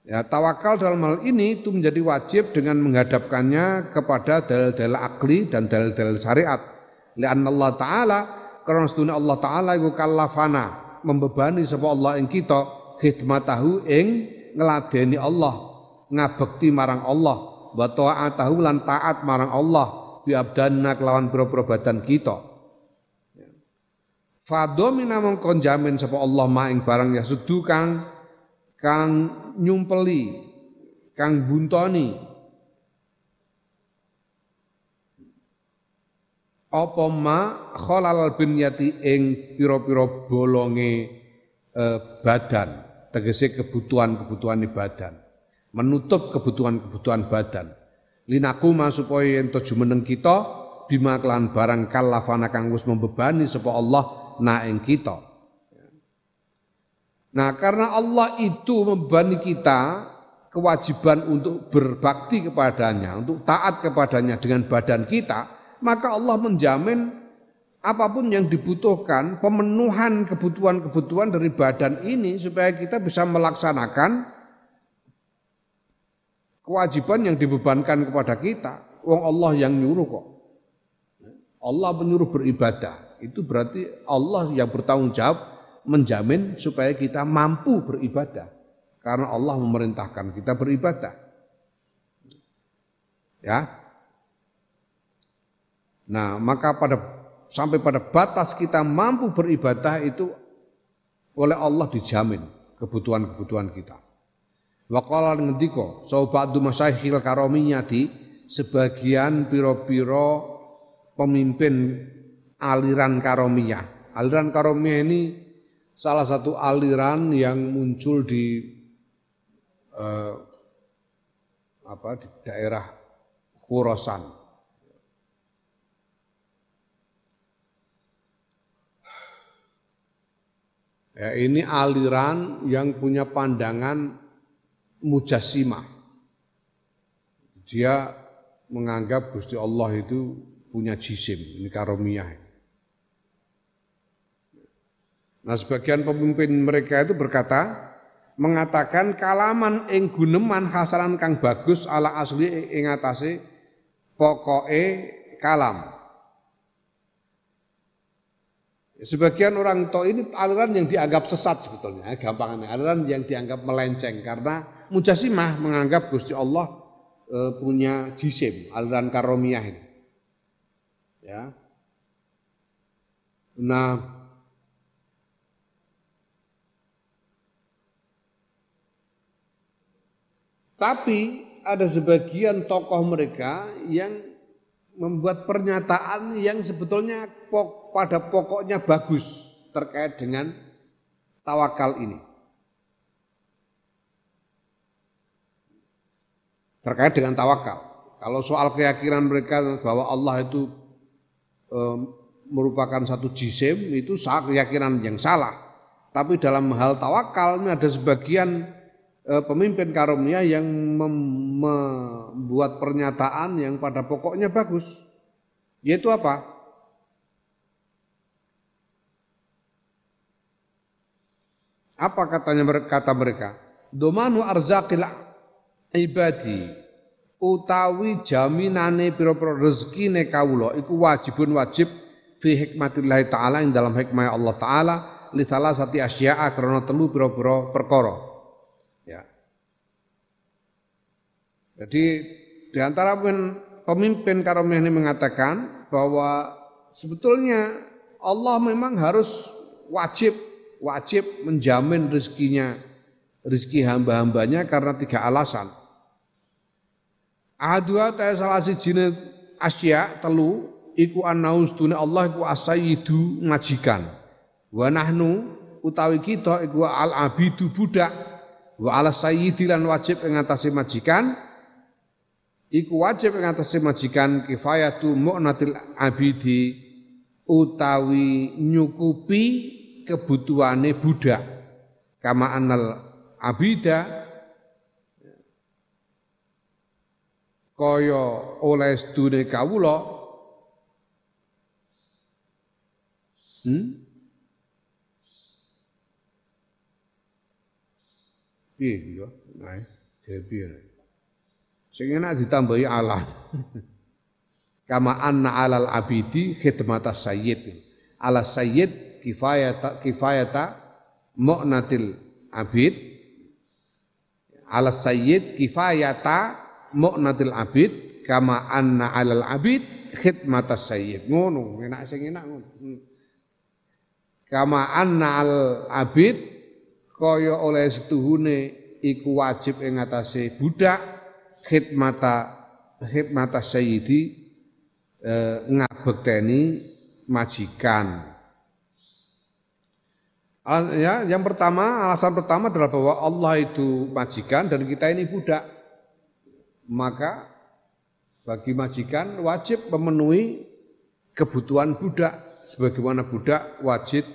Ya, tawakal dalam hal ini itu menjadi wajib dengan menghadapkannya kepada dalil-dalil akli dan dalil-dalil syariat. Lian Allah Taala karena sedunia Allah Taala itu kalafana membebani sapa Allah ing kita khidmatahu ing ngeladeni Allah ngabekti marang Allah wa taatahu lan taat marang Allah bi abdanna kelawan pira-pira badan kita. Fadomina mongkon jamin Allah ma ing barang ya sedu kang nyumpeli, kang buntoni. Apa ma khalal binyati ing pira-pira bolonge eh, badan, tegese kebutuhan-kebutuhan badan, menutup kebutuhan-kebutuhan badan. Linakuma supaya ento jumeneng kita bima kelan barang kalafana kang wis membebani sapa Allah na ing kita. Nah, karena Allah itu membebani kita kewajiban untuk berbakti kepadanya, untuk taat kepadanya dengan badan kita, maka Allah menjamin apa pun yang dibutuhkan, pemenuhan kebutuhan-kebutuhan dari badan ini supaya kita bisa melaksanakan kewajiban yang dibebankan kepada kita. Wong Allah yang nyuruh kok. Allah menyuruh beribadah. Itu berarti Allah yang bertanggung jawab menjamin supaya kita mampu beribadah. Karena Allah memerintahkan kita beribadah. Ya. Nah, maka pada sampai pada batas kita mampu beribadah itu oleh Allah dijamin kebutuhan-kebutuhan kita. Wa qala ngendika so ba'du masyayikhil karomiyati sebagian piro-piro pemimpin aliran karomiyah. Aliran karomiyah ini salah satu aliran yang muncul di eh, apa di daerah Khurasan. Ya, ini aliran yang punya pandangan mujassimah. Dia menganggap Gusti Allah itu punya jisim, ini karomiyah. Nah sebagian pemimpin mereka itu berkata, mengatakan kalaman ing guneman hasaran kang bagus ala asli ing atase pokoke kalam. Sebagian orang to ini aliran yang dianggap sesat sebetulnya, gampangnya aliran yang dianggap melenceng karena mujasimah menganggap Gusti Allah e, punya jisim, aliran karomiyah ini. Ya. Nah, Tapi ada sebagian tokoh mereka yang membuat pernyataan yang sebetulnya pada pokoknya bagus terkait dengan tawakal ini. Terkait dengan tawakal. Kalau soal keyakinan mereka bahwa Allah itu e, merupakan satu jisim itu keyakinan yang salah. Tapi dalam hal tawakal ini ada sebagian pemimpin karomnya yang membuat pernyataan yang pada pokoknya bagus. Yaitu apa? Apa katanya kata mereka? Domanu arzakil ibadi utawi jaminane pira-pira rezekine kawula iku wajibun wajib fi hikmatillah taala ing dalam hikmah Allah taala li salah sati asya'a krana telu pira-pira perkara. Jadi di antara pemimpin karomah ini mengatakan bahwa sebetulnya Allah memang harus wajib wajib menjamin rezekinya rezeki hamba-hambanya karena tiga alasan. Ahadua ta salah sijine asya telu iku anaus dunia Allah iku asayidu majikan. Wa nahnu utawi kita iku al abidu budak wa ala sayyidi lan wajib ing majikan iku wajib ing atase majikan kifayatu mu'natil abidi utawi nyukupi kebutuhane budak. Kama anal abida kaya oleh sedune kawula hmm? Piye ya Sing enak ditambahi Allah. Kama anna alal abidi khidmata sayyid. Ala sayyid kifayata kifayata mu'natil abid. Ala sayyid kifayata mu'natil abid kama anna alal abid khidmata sayyid. Ngono, enak sing enak ngono. Hmm. Kama anna al abid kaya oleh setuhune iku wajib ing atase budak khidmata khidmata sayyidi eh, ngabekteni majikan. Ya, yang pertama, alasan pertama adalah bahwa Allah itu majikan dan kita ini budak. Maka bagi majikan wajib memenuhi kebutuhan budak sebagaimana budak wajib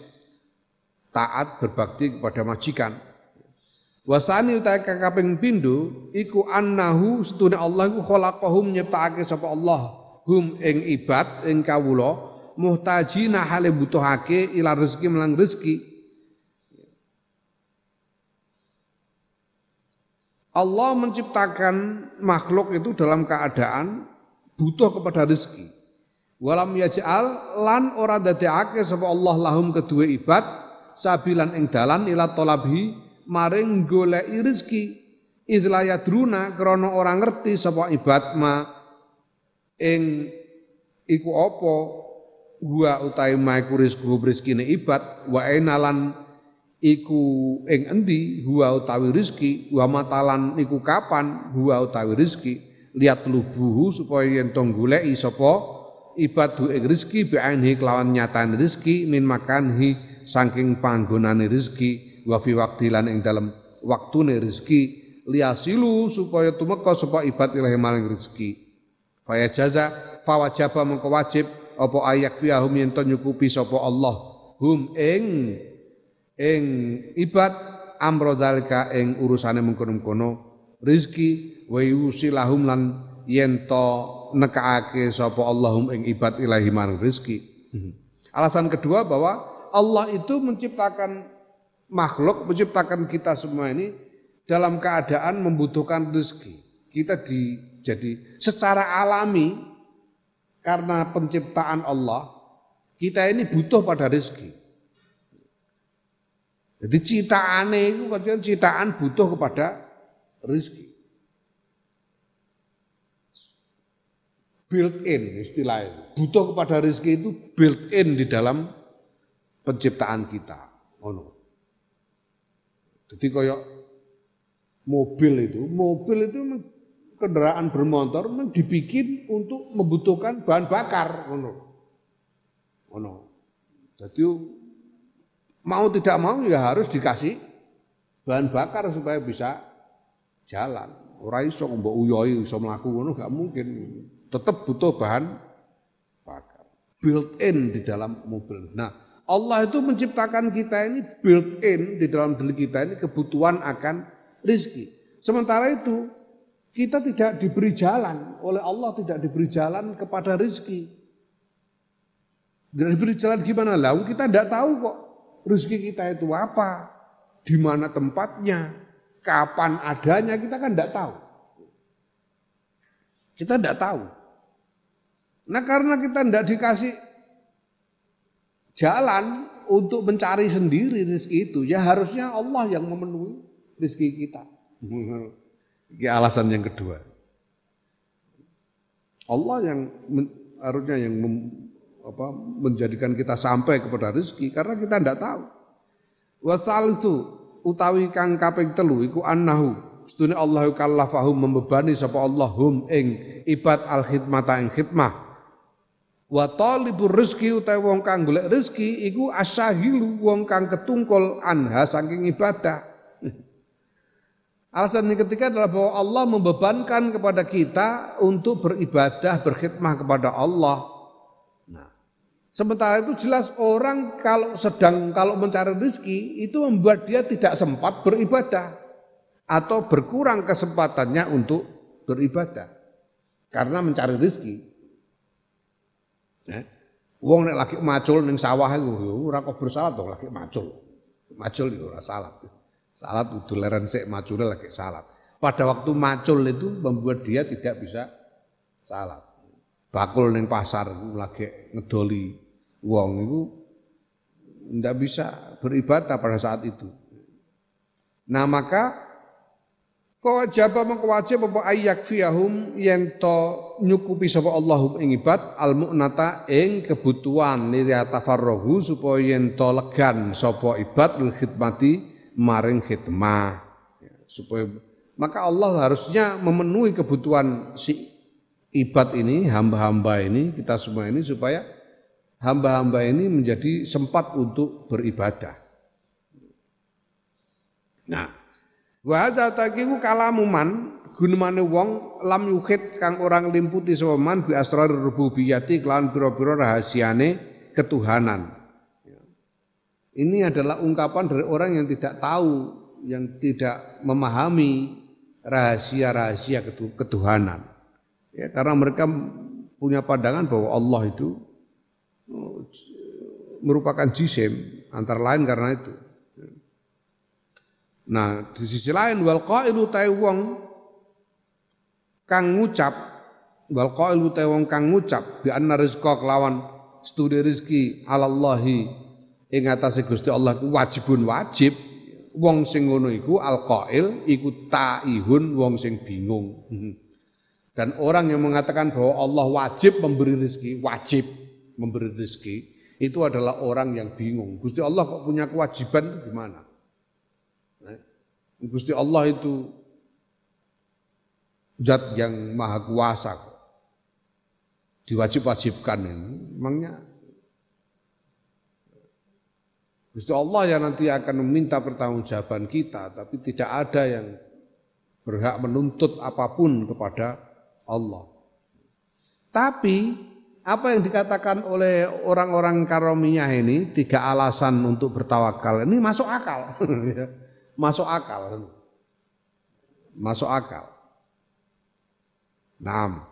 taat berbakti kepada majikan. Wasani utai kaping pindho iku annahu setune Allah iku khalaqahum nyiptakake sapa Allah hum ing ibad ing kawula muhtajina hale butuhake ila rezeki melang rezeki Allah menciptakan makhluk itu dalam keadaan butuh kepada rezeki. Walam yaj'al lan ora dadekake sapa Allah lahum kedua ibad sabilan ing dalan ila tolabhi maring goleki rezeki. Idla yadruna krana ora ngerti sapa ibad ma ing iku apa? Wa utahe ma iku rezeki ibad. Wa enalan iku ing endi? Huwa utawi rizki. Wa matalan iku kapan? Huwa utawi rizki. Lihat lubuhu supaya yen to goleki sapa ibadu ing rizki bi'ainhi kelawan nyatane rizki min makanhi saking panggonane rizki wa fi waqti lan ing dalem waktune rizki liasilu supaya tumeka sapa ibad ilahi maling rizki faya jaza fawajaba mengko wajib apa ayak fiahum yen to nyukupi sapa Allah hum ing ing ibad amro dalika ing urusane mengkono-mengkono rizki wa yusilahum lan yen to nekaake sapa Allahum ing ibad ilahi man rizki. Alasan kedua bahwa Allah itu menciptakan makhluk, menciptakan kita semua ini dalam keadaan membutuhkan rezeki. Kita di, jadi secara alami karena penciptaan Allah, kita ini butuh pada rezeki. Jadi citaane itu kan citaan butuh kepada rezeki. Built in istilahnya. Butuh kepada rezeki itu built in di dalam penciptaan kita. Oh no. Jadi kayak mobil itu, mobil itu kendaraan bermotor dibikin untuk membutuhkan bahan bakar. Oh no. Oh no. Jadi mau tidak mau ya harus dikasih bahan bakar supaya bisa jalan. Ora iso mbok uyoi iso mlaku ngono gak mungkin. Tetap butuh bahan bakar. Built in di dalam mobil. Nah, Allah itu menciptakan kita ini built in di dalam diri kita ini kebutuhan akan rizki. Sementara itu kita tidak diberi jalan oleh Allah tidak diberi jalan kepada rizki. Tidak diberi jalan gimana? Lalu kita tidak tahu kok rezeki kita itu apa, di mana tempatnya, kapan adanya, kita kan tidak tahu. Kita tidak tahu. Nah karena kita tidak dikasih jalan untuk mencari sendiri rezeki itu, ya harusnya Allah yang memenuhi rezeki kita. Ini alasan yang kedua. Allah yang harusnya yang apa, menjadikan kita sampai kepada rezeki karena kita tidak tahu. Wasal itu utawi kang kaping telu iku annahu setune Allah kallafahum membebani sapa Allahum ing ibad al khidmata ing khidmah. Wa talibur rezeki utawi wong kang golek rezeki iku asyahilu wong kang ketungkol anha saking ibadah. Alasan yang ketiga adalah bahwa Allah membebankan kepada kita untuk beribadah, berkhidmah kepada Allah. Sementara itu jelas orang kalau sedang kalau mencari rezeki itu membuat dia tidak sempat beribadah atau berkurang kesempatannya untuk beribadah karena mencari rezeki. Ya. Wong nek lagi macul ning sawah yo ora kok bersalat dong lagi macul. Macul yo ora salat. Salat udah leren sik macule lagi salat. Pada waktu macul itu membuat dia tidak bisa salat bakul ning pasar lagi ngedoli wong itu ndak bisa beribadah pada saat itu. Nah maka Kewajaba mengkewajib apa ayak fiyahum yen to nyukupi sapa Allahum ing ibad al mu'nata ing kebutuhan li tafarruhu supaya yen to legan sapa ibad lil khidmati maring khidmah ya, supaya maka Allah harusnya memenuhi kebutuhan si ibad ini, hamba-hamba ini, kita semua ini supaya hamba-hamba ini menjadi sempat untuk beribadah. Nah, wa hadza taqiku kalamuman gunemane wong lam yukhid kang orang limputi sapa man bi asrar rububiyyati kelawan pira-pira rahasiane ketuhanan. Ini adalah ungkapan dari orang yang tidak tahu, yang tidak memahami rahasia-rahasia ketuhanan. Ya, karena mereka punya pandangan bahwa Allah itu oh, merupakan jisim antara lain karena itu. Nah, di sisi lain wal qailu wong kang ngucap wal qailu wong kang ngucap bi anna rizqa kelawan studi rezeki alallahi ing atase Gusti Allah wajibun wajib wong sing ngono iku al qail iku taihun wong sing bingung. <laughs> Dan orang yang mengatakan bahwa Allah wajib memberi rezeki, wajib memberi rezeki, itu adalah orang yang bingung. Gusti Allah kok punya kewajiban gimana? Gusti Allah itu zat yang maha kuasa Diwajib-wajibkan ini. Memangnya Gusti Allah yang nanti akan meminta pertanggungjawaban kita, tapi tidak ada yang berhak menuntut apa pun kepada Allah. Tapi apa yang dikatakan oleh orang-orang karomiyah ini tiga alasan untuk bertawakal ini masuk akal. <laughs> masuk akal. Masuk akal. Naam.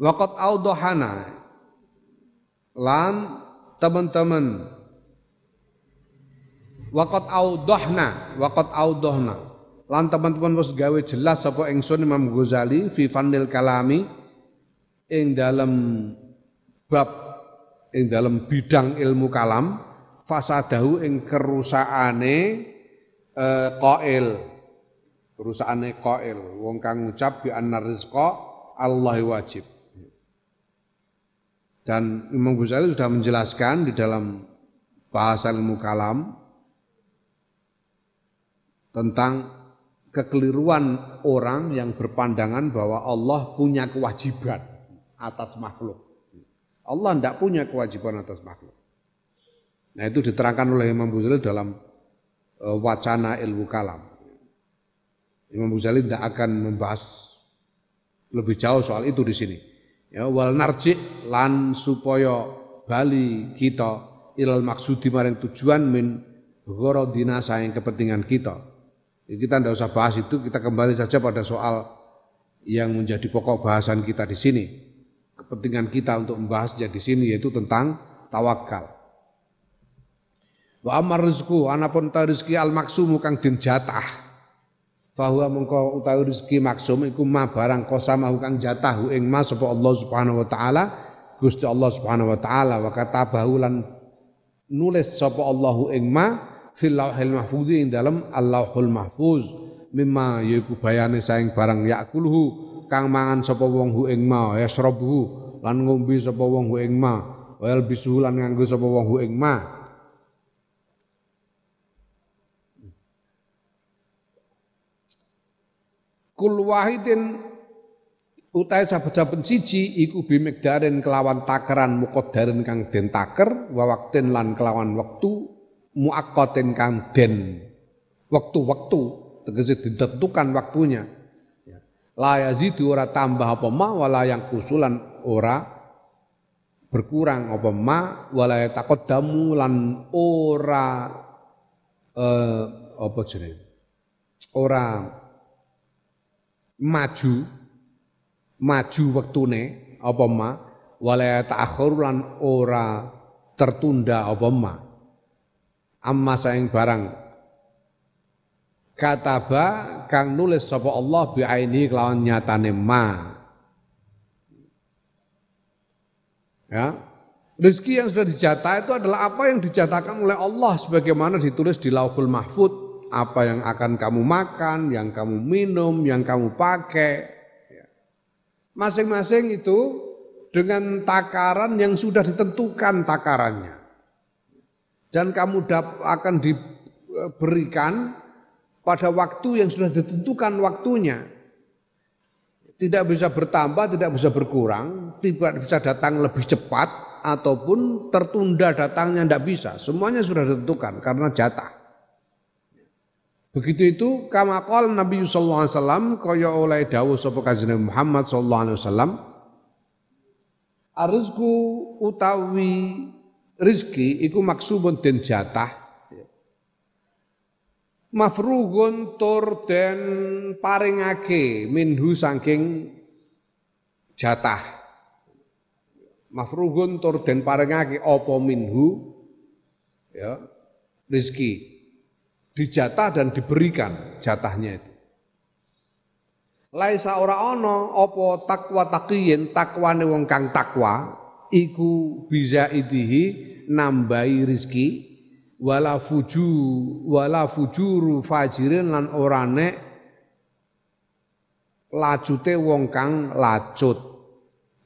Waqat audohana lan teman-teman Waqat audohna, waqat audohna. Lan teman-teman wis gawe jelas sapa ingsun Imam Ghazali fi Kalami ing dalam bab ing dalam bidang ilmu kalam fasadahu ing kerusakane eh, qail kerusakane qail wong kang ngucap bi annar Allah wajib dan Imam Ghazali sudah menjelaskan di dalam bahasa ilmu kalam tentang kekeliruan orang yang berpandangan bahwa Allah punya kewajiban atas makhluk. Allah tidak punya kewajiban atas makhluk. Nah itu diterangkan oleh Imam Ghazali dalam e, wacana ilmu kalam. Imam Ghazali tidak akan membahas lebih jauh soal itu di sini. Ya, wal narji lan supaya bali kita ilal maksudi maring tujuan min gharadina sayang kepentingan kita. Kita tidak usah bahas itu, kita kembali saja pada soal yang menjadi pokok bahasan kita di sini. Kepentingan kita untuk membahasnya di sini yaitu tentang tawakal. Wa amar rizku anapun ta rezeki al maksumu kang den jatah. Fahuwa mengko utawi rezeki maksum iku ma barang kosama kang jatah ing ma sapa Allah Subhanahu wa taala Gusti Allah Subhanahu wa taala wa katabahu lan nulis sapa Allahu ing ma fil lauhil mahfuz ing dalam Allahul mahfuz mimma yaiku bayane saing barang yakuluhu kang mangan sapa wong hu ing ma yasrabuhu lan ngombe sapa wong hu ing ma wal bisuhu lan nganggo sapa wong hu ing ma kul wahidin utai saben-saben siji iku bimegdarin kelawan takaran muqaddarin kang den taker wa waktin lan kelawan wektu muaqqatin kang den wektu-wektu tegese ditentukan waktunya ya. la yazidu ora tambah apa ma wala yang kusulan ora berkurang apa ma wala taqaddamu lan ora eh, apa jenenge ora maju maju wektune apa ma? Wala ta'akhur lan ora tertunda apa ma? Amma saing barang. Kataba kang nulis sapa Allah bi aini kelawan nyatane ma. Ya. Rezeki yang sudah dijatah itu adalah apa yang dijatahkan oleh Allah sebagaimana ditulis di Lauhul Mahfud apa yang akan kamu makan, yang kamu minum, yang kamu pakai. Ya. Masing-masing itu dengan takaran yang sudah ditentukan takarannya. Dan kamu akan diberikan pada waktu yang sudah ditentukan waktunya. Tidak bisa bertambah, tidak bisa berkurang, tidak bisa datang lebih cepat, ataupun tertunda datangnya tidak bisa. Semuanya sudah ditentukan karena jatah. Begitu itu kama qala Nabi sallallahu alaihi wasallam kaya oleh dawuh sapa kanjeng Muhammad sallallahu alaihi wasallam Arzku utawi rizki iku maksubun den jatah mafrugun tur den paringake minhu saking jatah. Mafrugun tur den paringake apa minhu ya rizki dijatah dan diberikan jatahnya itu. Laisa ora ana apa takwa taqiyin takwane wong kang takwa iku bisa idihi nambahi rizki wala fuju wala fujuru fajirin lan ora nek lacute wong kang lacut.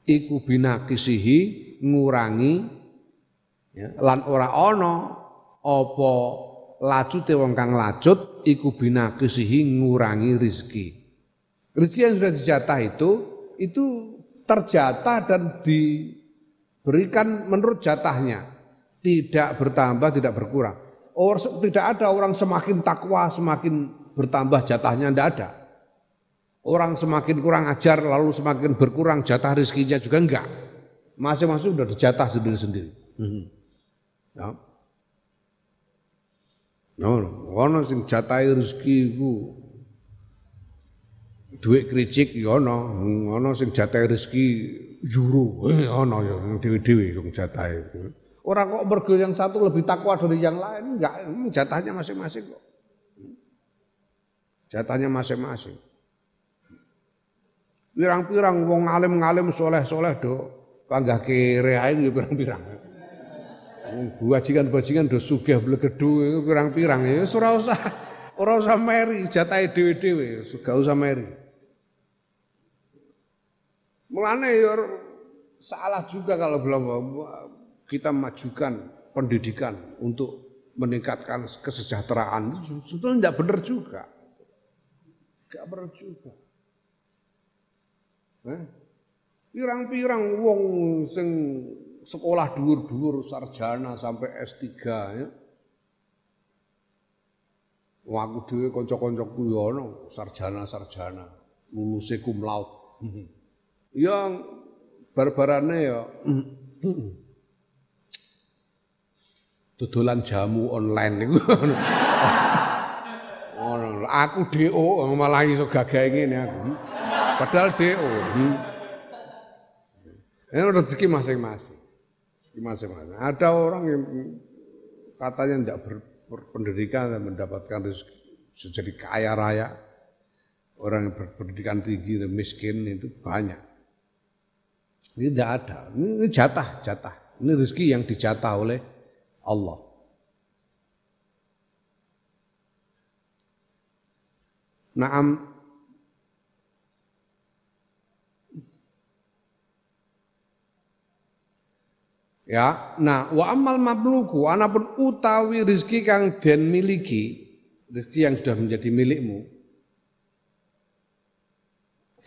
Iku binakisihi ngurangi ya, lan ora ana apa lacute wong kang lacut iku binakisihi ngurangi rizki Rezeki yang sudah dijatah itu itu terjatah dan diberikan menurut jatahnya. Tidak bertambah, tidak berkurang. Orang, tidak ada orang semakin takwa semakin bertambah jatahnya, tidak ada. Orang semakin kurang ajar lalu semakin berkurang jatah rezekinya juga enggak. Masing-masing sudah dijatah sendiri-sendiri. Hmm. Ya. No, ono sing jatahi rezeki iku duit kericik ya ana, ana sing jatah rezeki juru, eh ana ya dhewe-dhewe sing jatah itu. Orang kok mergo yang satu lebih takwa dari yang lain, enggak, jatahnya masing-masing kok. Jatahnya masing-masing. Pirang-pirang wong alim-alim soleh-soleh do panggah kere ae pirang-pirang. Bajingan-bajingan do sugih blegedu pirang-pirang ya ora usah ora usah meri jatahe dhewe-dhewe, gak usah meri. Mulane ya salah juga kalau belum kita majukan pendidikan untuk meningkatkan kesejahteraan sebetulnya tidak benar juga. Tidak benar juga. Eh? Pirang-pirang wong sing sekolah dhuwur-dhuwur sarjana sampai S3 ya. Wong aku dhewe kanca-kancaku ya ana sarjana-sarjana luluse cum laude. <laughs> yang barbarane ya <clears throat> dodolan jamu online niku. <laughs> Aku DO malah iso gagah ngene aku. Padahal DO. Ini rezeki masing-masing. Rezeki masing-masing. Ada orang yang katanya tidak berpendidikan dan mendapatkan rezeki jadi kaya raya. Orang yang berpendidikan tinggi dan miskin itu banyak. Ini tidak ada. Ini jatah, jatah. Ini rezeki yang dijatah oleh Allah. Naam Ya, nah wa amal mabluku anapun utawi rezeki kang den miliki, rezeki yang sudah menjadi milikmu,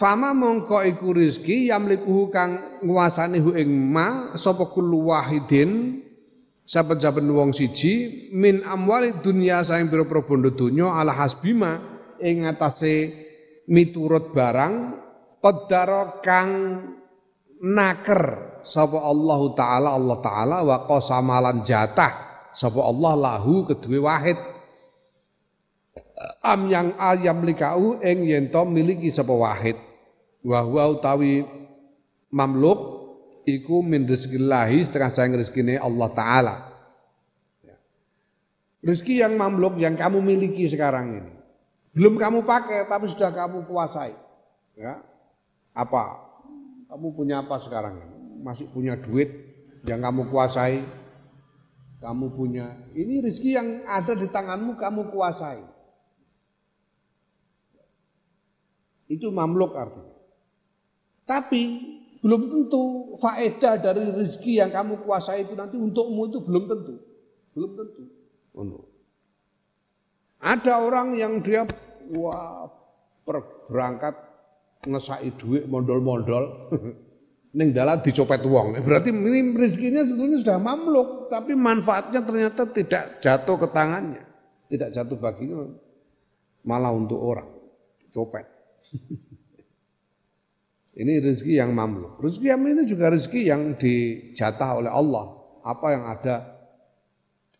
Fama mongko iku rizki yamlikuhu kang nguasani hu ing ma sapa kullu wahidin saben-saben wong siji min amwali dunya saing pira-pira bondo donya ala hasbima ing atase miturut barang qaddara kang naker sapa Allah taala Allah taala wa qasamalan jatah sapa Allah lahu kedue wahid am yang ayam likau ing yen miliki sapa wahid wa huwa utawi mamluk iku min rezekillahi setengah sayang rezekine Allah taala. Ya. Rezeki yang mamluk yang kamu miliki sekarang ini belum kamu pakai tapi sudah kamu kuasai. Ya. Apa? Kamu punya apa sekarang? Masih punya duit yang kamu kuasai. Kamu punya ini rezeki yang ada di tanganmu kamu kuasai. Itu mamluk artinya. Tapi belum tentu faedah dari rezeki yang kamu kuasai itu nanti untukmu itu belum tentu. Belum tentu. Untuk. Ada orang yang dia wah berangkat ngesai duit mondol-mondol <laughs> ning dalam dicopet uang. Berarti ini rezekinya sebetulnya sudah mamluk, tapi manfaatnya ternyata tidak jatuh ke tangannya, tidak jatuh baginya, malah untuk orang copet. <laughs> Ini rezeki yang mamluk. Rezeki yang ini juga rezeki yang dijatah oleh Allah apa yang ada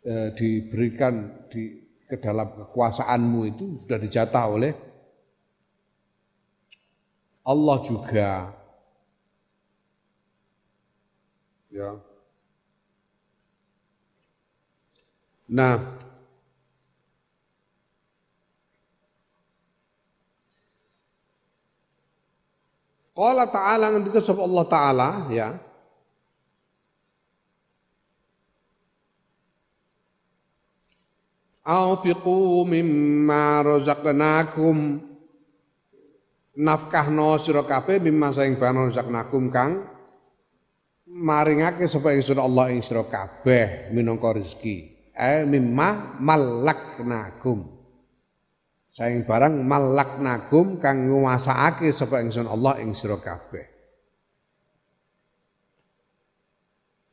e, diberikan di ke dalam kekuasaanmu itu sudah dijatah oleh Allah juga. Ya. Nah, Qala ta'ala ngendika sapa Allah taala ya. Aufiqu mimma razaqnakum nafkahno sira kabeh mimma saing bahan razaqnakum kang maringake sapa ingsun Allah ing sira kabeh minangka rezeki. Eh mimma malaknakum saing barang malaknakum kang nguwasaake sapa ingsun Allah ing sira kabeh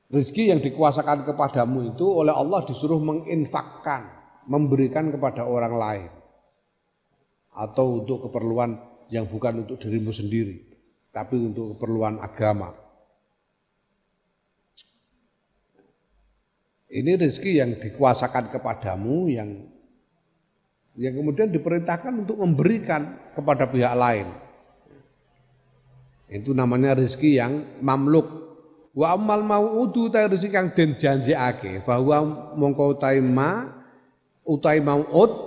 Rizki yang dikuasakan kepadamu itu oleh Allah disuruh menginfakkan, memberikan kepada orang lain. Atau untuk keperluan yang bukan untuk dirimu sendiri, tapi untuk keperluan agama. Ini rezeki yang dikuasakan kepadamu yang yang kemudian diperintahkan untuk memberikan kepada pihak lain. Itu namanya rezeki yang mamluk. Wa amal mau'udu ta rezeki kang den janjekake bahwa mongko utai ma utai mau'ud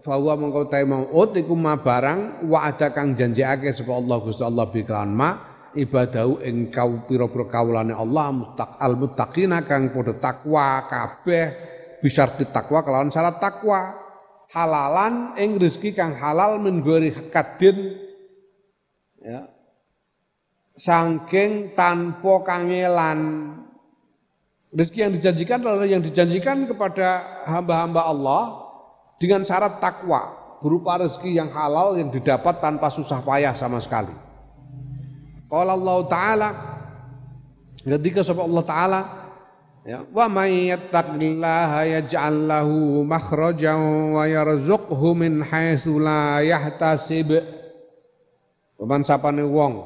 bahwa mongko utai mau'ud iku ma barang wa ada kang janjekake sapa Allah Gusti Allah bi ma ibadahu ing kau pira-pira kawulane Allah mustaq al muttaqina kang padha takwa kabeh bisarti takwa kelawan syarat takwa. Halalan ing rezeki kang halal min gori kadin ya. Sangking tanpa kangelan. Rezeki yang dijanjikan adalah yang dijanjikan kepada hamba-hamba Allah dengan syarat takwa berupa rezeki yang halal yang didapat tanpa susah payah sama sekali. Kalau Allah Taala ketika sebab Allah Taala Ya, wa may yattaqillaha yaj'al lahu makhrajan wa yarzuqhu min haitsu la yahtasib. Paman sapane wong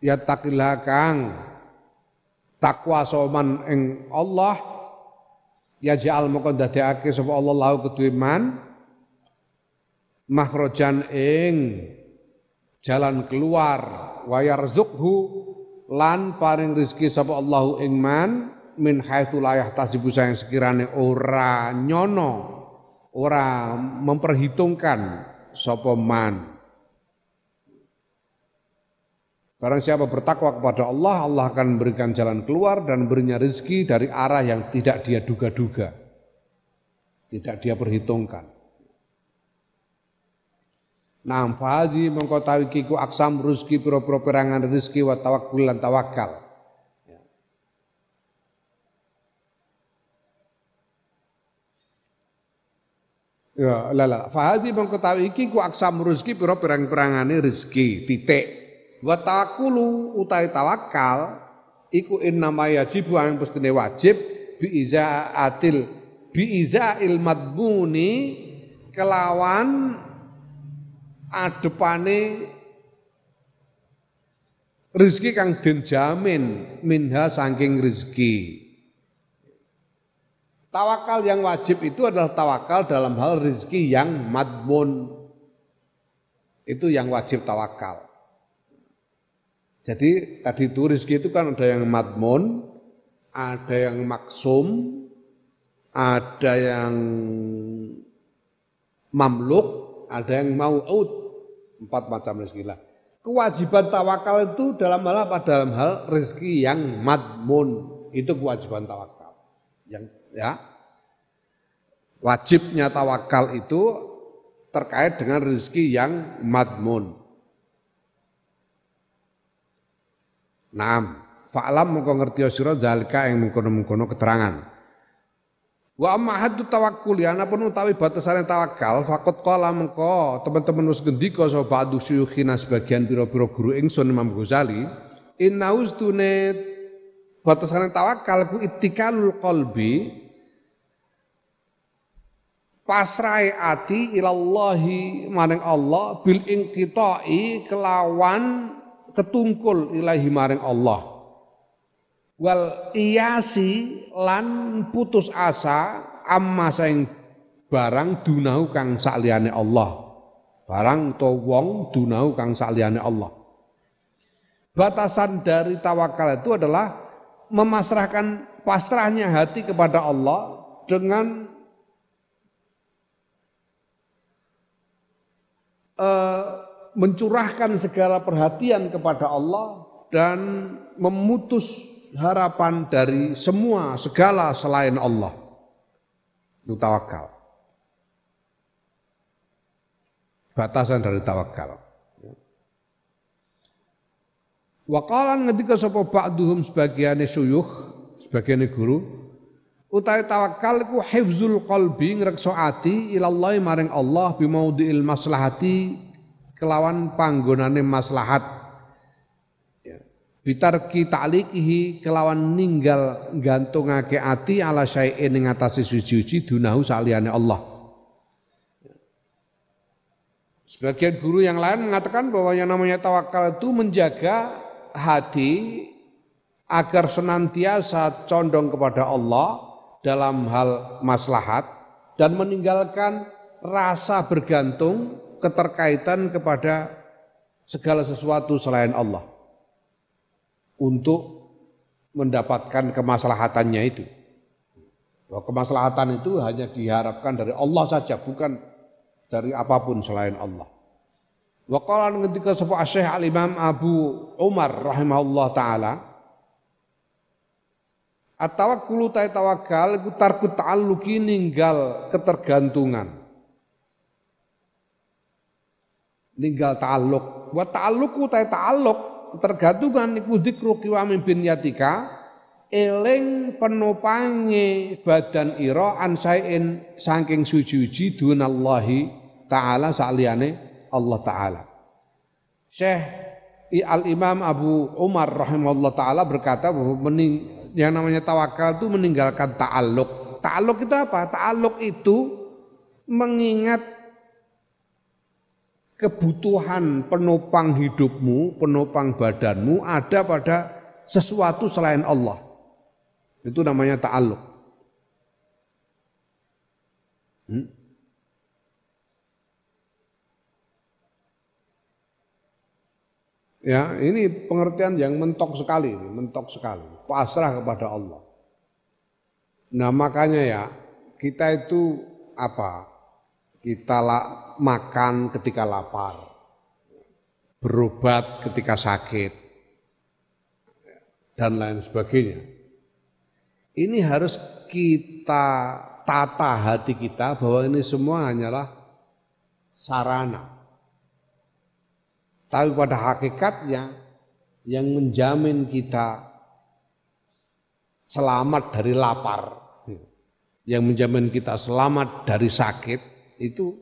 yattaqillaha kang takwa soman ing Allah yaj'al moko dadekake sapa Allah lahu kedue man makhrajan ing jalan keluar wa yarzuqhu lan paring rezeki sapa Allahu ing man min haitsu la yahtasibu yang sekirane ora nyono, ora memperhitungkan sapa man. Barang siapa bertakwa kepada Allah, Allah akan memberikan jalan keluar dan berinya rezeki dari arah yang tidak dia duga-duga. Tidak dia perhitungkan. Nah, fahaji mengkotawi kiku aksam rezeki piro-piro perangan rezeki wa tawakkul lan tawakal. Ya, lala. Fahadi mengketahui iki aksam rezeki pira perang-perangane rezeki, titik. Wa tawakkulu utai tawakal iku innama yajibu yang pestine wajib bi izaatil bi izail madmuni kelawan adepane rezeki kang den jamin minha saking rezeki. Tawakal yang wajib itu adalah tawakal dalam hal rezeki yang madmun. Itu yang wajib tawakal. Jadi tadi itu rezeki itu kan ada yang madmun, ada yang maksum, ada yang mamluk, ada yang mau'ud. Empat macam rezeki lah. Kewajiban tawakal itu dalam hal apa? Dalam hal rezeki yang madmun. Itu kewajiban tawakal. Yang ya wajibnya tawakal itu terkait dengan rezeki yang madmun. Naam, fa'lam mengko ngerti sira zalika yang mengkono-mengkono keterangan. Wa amma haddu tawakkul ya pun utawi batasane tawakal faqat qala mengko teman-teman wis ngendika sapa ba'du syuyukhina sebagian pira-pira guru ingsun Imam Ghazali inna ustune batasane tawakal ku ittikalul qalbi pasrai ati ilallahi maring Allah bil ingkitai kelawan ketungkul ilahi maring Allah. Wal iyasi lan putus asa amma saing barang dunau kang sakliyane Allah. Barang to wong dunau kang sakliyane Allah. Batasan dari tawakal itu adalah memasrahkan pasrahnya hati kepada Allah dengan uh, mencurahkan segala perhatian kepada Allah dan memutus harapan dari semua segala selain Allah. Itu tawakal. Batasan dari tawakal. Wakalan ketika sapa ba'duhum sebagiannya suyuh, sebagiannya guru, utawi tawakal ku hifzul qalbi ngrekso ati ilallahi maring Allah bimaudhi'il maslahati kelawan panggonane maslahat bitarki ta'liqihi kelawan ninggal gantungake ati ala syai'in ing atase suci-suci dunahu saliyane Allah. Sebagian guru yang lain mengatakan bahwa yang namanya tawakal itu menjaga hati agar senantiasa condong kepada Allah dalam hal maslahat dan meninggalkan rasa bergantung keterkaitan kepada segala sesuatu selain Allah untuk mendapatkan kemaslahatannya itu. Bahwa kemaslahatan itu hanya diharapkan dari Allah saja, bukan dari apa pun selain Allah. Wa qala ketika sebuah Syekh Al-Imam Abu Umar rahimahullah taala At-tawakkulu ta tawakal iku tarku ta'alluqi ninggal ketergantungan. Ninggal ta'alluq. Wa ta'alluqu ta ta'alluq tergantungan iku dzikru kiwami bin yatika eling penopange badan ira an saking saking suci-suci dunallahi taala saliyane Allah taala. Syekh Al Imam Abu Umar rahimahullah taala berkata bahwa mening, yang namanya tawakal itu meninggalkan ta'aluk. Ta'aluk itu apa? Ta'aluk itu mengingat kebutuhan penopang hidupmu, penopang badanmu ada pada sesuatu selain Allah. Itu namanya ta'alluq. Hmm? Ya, ini pengertian yang mentok sekali, mentok sekali. Pasrah kepada Allah. Nah, makanya ya, kita itu apa? Kita makan ketika lapar, berobat ketika sakit, dan lain sebagainya. Ini harus kita tata hati kita bahwa ini semua hanyalah sarana. Tapi pada hakikatnya yang menjamin kita selamat dari lapar, yang menjamin kita selamat dari sakit, itu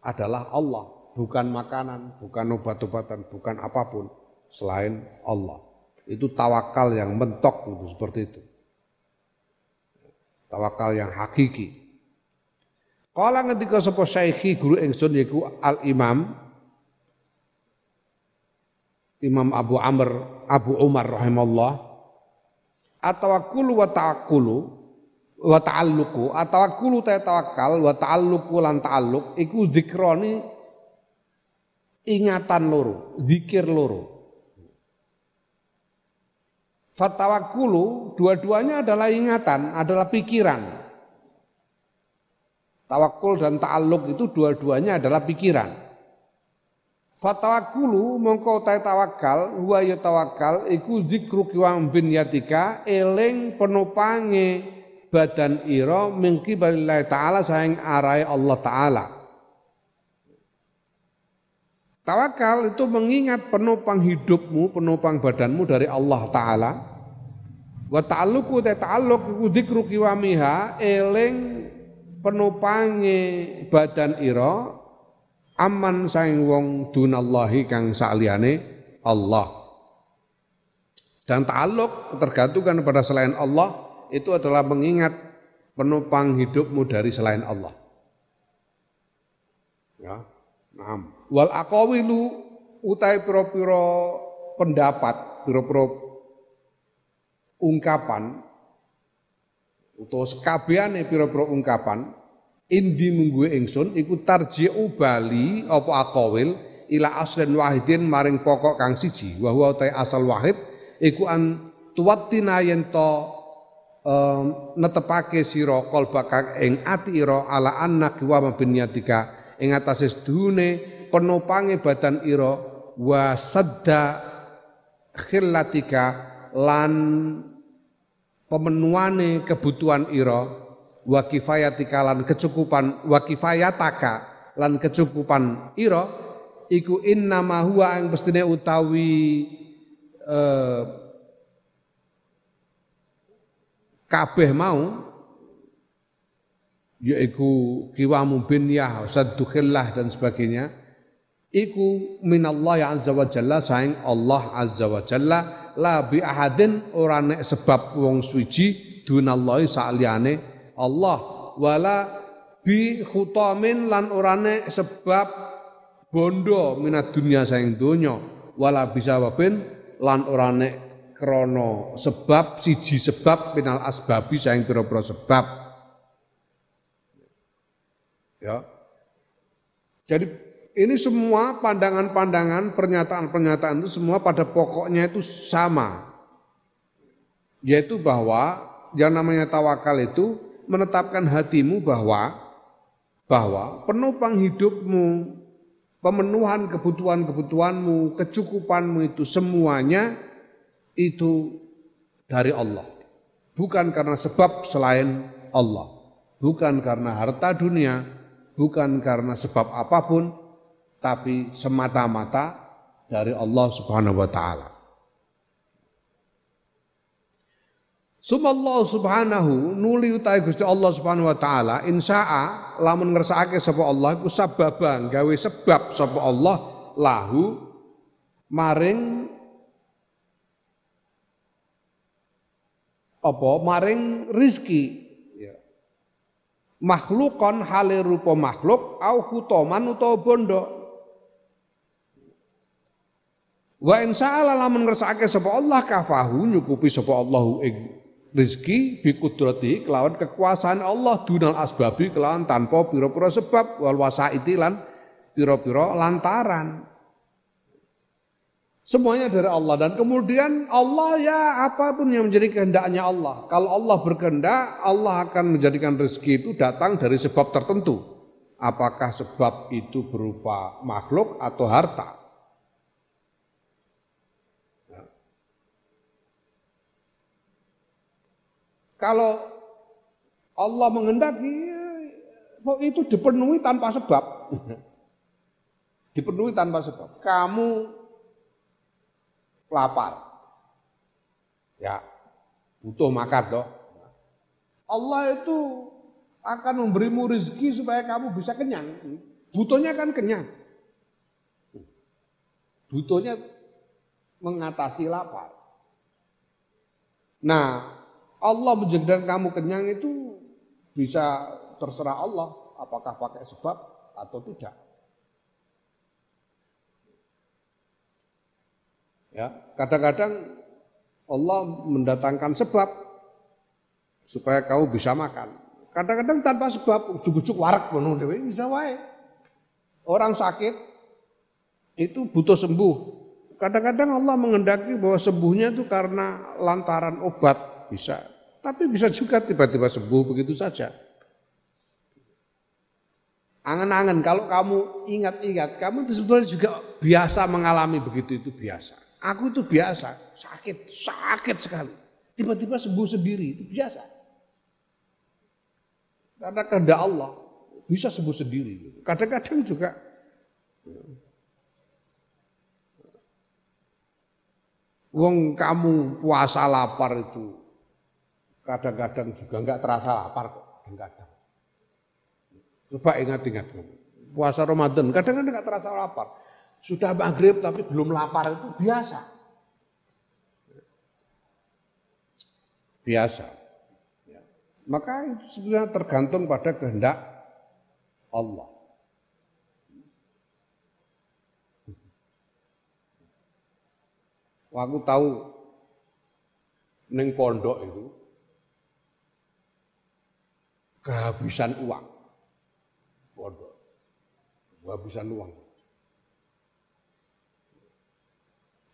adalah Allah, bukan makanan, bukan obat-obatan, bukan apa pun selain Allah. Itu tawakal yang mentok itu seperti itu. Tawakal yang hakiki. Kala ketika sapa syekhi guru ingsun yaiku Al Imam Imam Abu Amr Abu Umar rahimallah atawakkulu wa wa ta'alluqu atawakkulu ta tawakal wa ta'alluqu lan ta'alluq iku ingatan loro zikir loro Fatawakulu dua-duanya adalah ingatan, adalah pikiran. Tawakul dan ta'alluq itu dua-duanya adalah pikiran. Fatawakulu mongko ta tawakal, huwa ya tawakal iku zikru kiwam bin yatika eling penopange badan ira mingki balillahi taala saing arai Allah taala. Tawakal itu mengingat penopang hidupmu, penopang badanmu dari Allah taala. Wa ta'alluqu ta ta'alluq iku dzikru kiwamiha eling penopange badan ira aman saing wong dunallahi kang saliyane Allah. Dan ta'alluq tergantung pada selain Allah itu adalah mengingat penopang hidupmu dari selain Allah. Ya, nah. Wal aqawilu utai piro-piro pendapat, piro-piro ungkapan utawa sekabehane pira-pira ungkapan indi mungguwe ingsun iku tarji'u bali apa aqawil ila aslin wahidin maring pokok kang siji wa huwa asal wahid iku an tuwattina yen um, netepake sira kalbaka ing ati ira ala anna wa mabniyatika ing atase sedune penopange badan ira wa sadda khillatika lan pemenuhane kebutuhan ira wa kifayatika lan kecukupan wa kifayataka lan kecukupan ira iku inna ma huwa ing mestine utawi eh, kabeh mau yaiku kiwamu binyah saddu khillah dan sebagainya iku minallah azza wa jalla saing Allah azza wa jalla la bi ahadin ora nek sebab wong suci dunallahi saliyane Allah wala bi khutamin lan ora nek sebab bondo minat dunia saing donya wala bisa wabin lan ora nek krono sebab siji sebab minal asbabi saing pira-pira sebab. Ya. Jadi ini semua pandangan-pandangan pernyataan-pernyataan itu semua pada pokoknya itu sama. Yaitu bahwa yang namanya tawakal itu menetapkan hatimu bahwa bahwa penopang hidupmu pemenuhan kebutuhan-kebutuhanmu kecukupanmu itu semuanya itu dari Allah. Bukan karena sebab selain Allah. Bukan karena harta dunia, bukan karena sebab apa pun, tapi semata-mata dari Allah Subhanahu wa taala. Sumallahu subhanahu nuli utai Gusti Allah Subhanahu wa taala insya'a lamun ngersakake sapa Allah iku sababan gawe sebab sapa Allah lahu maring apa? Maring rizki. Ya. makhlukon hale rupa makhluk au hutoman utawa bondo. Wa in sa'ala lamun ngersakake sapa Allah kafahu nyukupi sapa Allah ing rizki bi kudrati kelawan kekuasaan Allah dunal asbabi kelawan tanpa pira-pira sebab wal wasaiti lan pira-pira lantaran Semuanya dari Allah dan kemudian Allah ya apa pun yang menjadi kehendaknya Allah. Kalau Allah berkehendak, Allah akan menjadikan rezeki itu datang dari sebab tertentu. Apakah sebab itu berupa makhluk atau harta? Kalau Allah menghendaki itu dipenuhi tanpa sebab. <laughs> dipenuhi tanpa sebab. Kamu lapar. Ya, butuh makan toh. Allah itu akan memberimu rezeki supaya kamu bisa kenyang. Butuhnya kan kenyang. Butuhnya mengatasi lapar. Nah, Allah menjadikan kamu kenyang itu bisa terserah Allah apakah pakai sebab atau tidak. Ya, kadang-kadang Allah mendatangkan sebab supaya kamu bisa makan. Kadang-kadang tanpa sebab ujuk-ujuk warak penuh dewe bisa wae. Orang sakit itu butuh sembuh. Kadang-kadang Allah mengendaki bahwa sembuhnya itu karena lantaran obat bisa. Tapi bisa juga tiba-tiba sembuh begitu saja. Angan-angan kalau kamu ingat-ingat, kamu itu sebetulnya juga biasa mengalami begitu itu biasa. Aku itu biasa, sakit, sakit sekali. Tiba-tiba sembuh sendiri, itu biasa. Karena kehendak Allah, bisa sembuh sendiri. Kadang-kadang juga Wong kamu puasa lapar itu kadang-kadang juga nggak terasa lapar kok, kadang-kadang. Coba ingat-ingat puasa Ramadan kadang-kadang nggak terasa lapar. Sudah maghrib tapi belum lapar itu biasa. Biasa. Ya. Maka itu sebenarnya tergantung pada kehendak Allah. Aku tahu neng pondok itu kehabisan uang. Pondok. Kehabisan uang.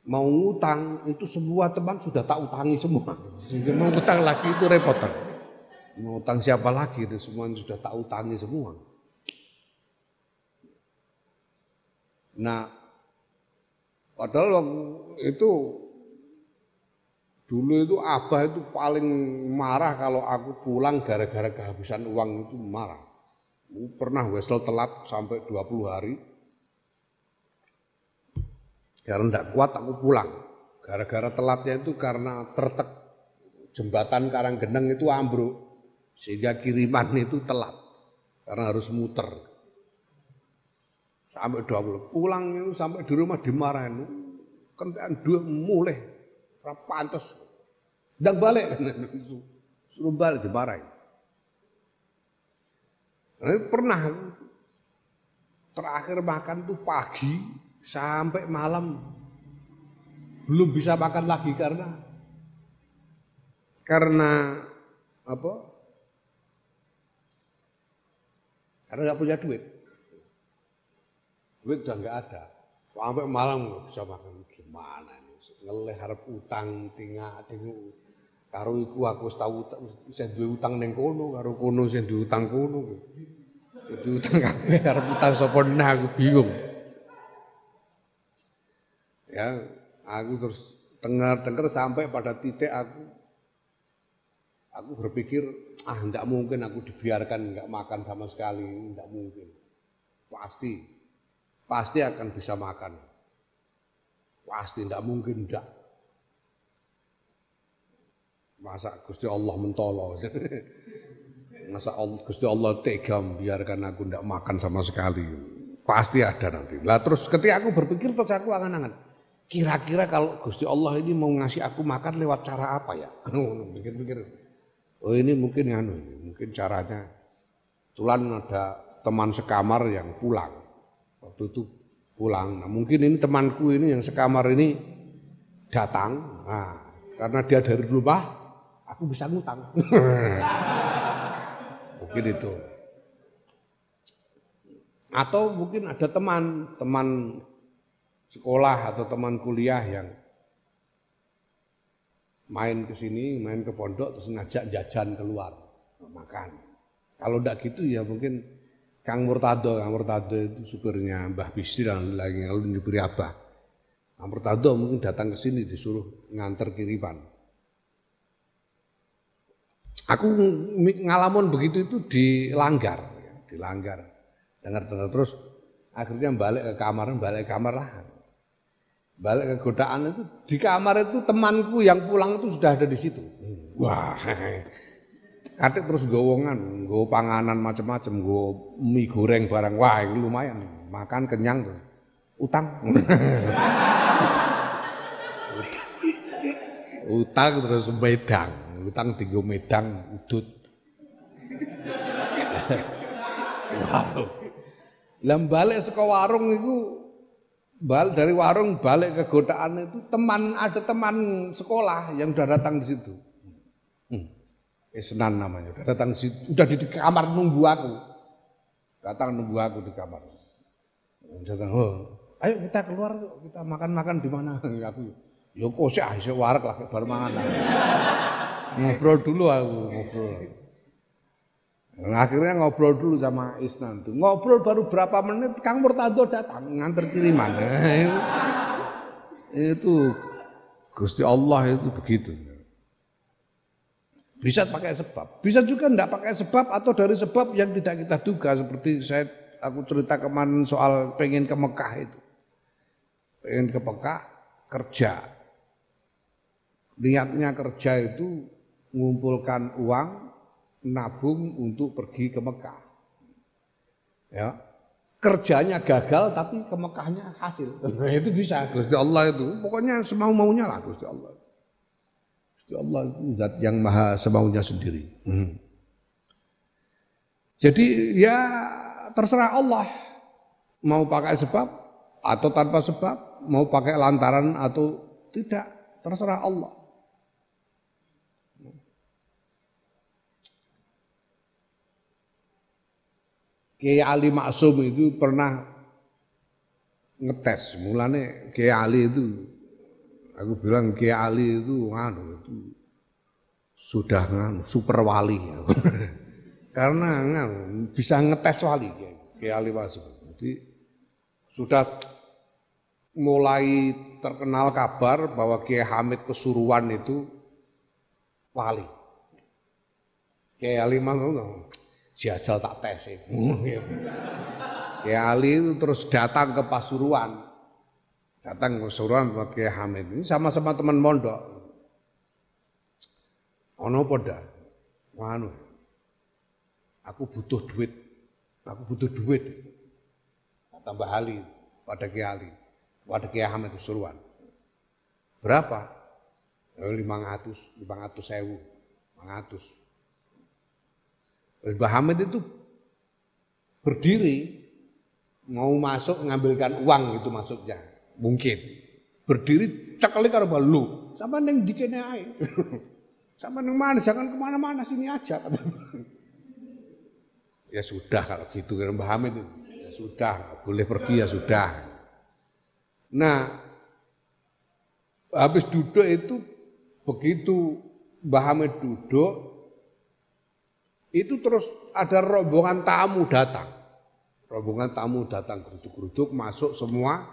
Mau ngutang itu semua teman sudah tak utangi semua. Sehingga mau ngutang lagi itu repot. Mau utang siapa lagi itu semua sudah tak utangi semua. Nah, padahal itu dulu itu abah itu paling marah kalau aku pulang gara-gara kehabisan uang itu marah. Pernah wesel telat sampai 20 hari, karena tidak kuat aku pulang. Gara-gara telatnya itu karena tertek jembatan Karanggeneng itu ambruk. Sehingga kiriman itu telat. Karena harus muter. Sampai 20. Pulang itu sampai di rumah dimarahin. Kentean dua mulai. Pantes. Dan balik. <laughs> Suruh balik dimarahin. Nah, pernah terakhir makan tuh pagi sampai malam belum bisa makan lagi karena karena apa? Karena nggak punya duit. Duit udah nggak ada. Sampai malam nggak bisa makan gimana ini? Ngeleh harap utang tinggal tinggal karo iku aku tahu saya duwe utang neng kono karo kono saya duwe utang kono. Jadi utang kabeh harap utang sapa aku bingung ya aku terus dengar-dengar sampai pada titik aku aku berpikir ah tidak mungkin aku dibiarkan nggak makan sama sekali tidak mungkin. Pasti pasti akan bisa makan. Pasti tidak mungkin tidak masa Gusti Allah mentolong <laughs> masa Gusti Allah tega biarkan aku tidak makan sama sekali. Pasti ada nanti. Lah terus ketika aku berpikir terus aku angan-angan Kira-kira kalau Gusti Allah ini mau ngasih aku makan lewat cara apa ya? <laughs> Pikir-pikir. Oh ini mungkin anu, mungkin caranya. Tulan ada teman sekamar yang pulang. Waktu itu pulang. Nah, mungkin ini temanku ini yang sekamar ini datang. Nah, karena dia dari rumah, aku bisa ngutang. <laughs> mungkin itu. Atau mungkin ada teman, teman sekolah atau teman kuliah yang main ke sini, main ke pondok terus ngajak jajan keluar makan. Kalau tidak gitu ya mungkin Kang Murtado, Kang Murtado itu supirnya Mbah Bisri dan lagi lalu diberi abah. Kang Murtado mungkin datang ke sini disuruh nganter kiriman. Aku ngalamun begitu itu dilanggar, ya, dilanggar. Dengar-dengar terus akhirnya balik ke kamar, balik ke kamar lah balik ke godaan itu di kamar itu temanku yang pulang itu sudah ada di situ. Wah, <laughs> katik terus gowongan, go panganan macam-macam, go mie goreng barang. Wah, ini lumayan, makan kenyang tuh. Utang. <laughs> utang terus medang, utang tiga medang udut. <laughs> wow. Lembalik saka warung itu balik dari warung balik ke godaan itu teman ada teman sekolah yang sudah datang di situ. Hmm. Esnan namanya, sudah datang di situ, sudah di kamar nunggu aku. Datang nunggu aku di kamar. Datang, oh, ayo kita keluar kita makan-makan di mana? <laughs> Aku, yo kok sih ah, warak lah baru mangan. <laughs> ngobrol dulu aku, ngobrol. Akhirnya ngobrol dulu sama Isnan tuh. Ngobrol baru berapa menit Kang Murtado datang nganter kiriman. itu, <laughs> itu Gusti Allah itu begitu. Bisa pakai sebab, bisa juga tidak pakai sebab atau dari sebab yang tidak kita duga seperti saya aku cerita kemarin soal pengen ke Mekah itu. Pengen ke Mekah kerja. Niatnya kerja itu mengumpulkan uang nabung untuk pergi ke Mekah. Ya. Kerjanya gagal tapi ke Mekahnya hasil. Nah, itu bisa Gusti Allah itu. Pokoknya semau-maunya lah Gusti Allah. Gusti Allah itu zat yang maha semaunya sendiri. Hmm. Jadi ya terserah Allah mau pakai sebab atau tanpa sebab, mau pakai lantaran atau tidak, terserah Allah. Kiai Ali Maksum itu pernah ngetes. Mulane Kiai Ali itu aku bilang Kiai Ali itu anu itu sudah nganu super wali. <laughs> Karena nganu bisa ngetes wali Kiai Ali Maksum. Jadi sudah mulai terkenal kabar bahwa Kiai Hamid Kesuruan itu wali. Kiai Ali Maksum jajal tak tes. Kiai Ali itu terus datang ke Pasuruan. Datang ke Pasuruan buat Kiai Hamid. Ini sama-sama teman mondok. Ono poda. Anu. Aku butuh duit. Aku butuh duit. Tambah Ali pada Kiai Ali. Pada Kiai Hamid Pasuruan. Berapa? 500, 500 sewu. 500. Mbah Hamid itu berdiri mau masuk mengambilkan uang itu maksudnya. Mungkin. Berdiri cekali karo lu. Sama neng dikene ae. <laughs> Sama neng mana? Jangan ke mana-mana sini aja ya sudah kalau gitu kan Mbah Hamid itu. Ya sudah boleh pergi ya sudah. Nah habis duduk itu begitu Mbah Hamid duduk itu terus ada rombongan tamu datang. Rombongan tamu datang geruduk-geruduk masuk semua.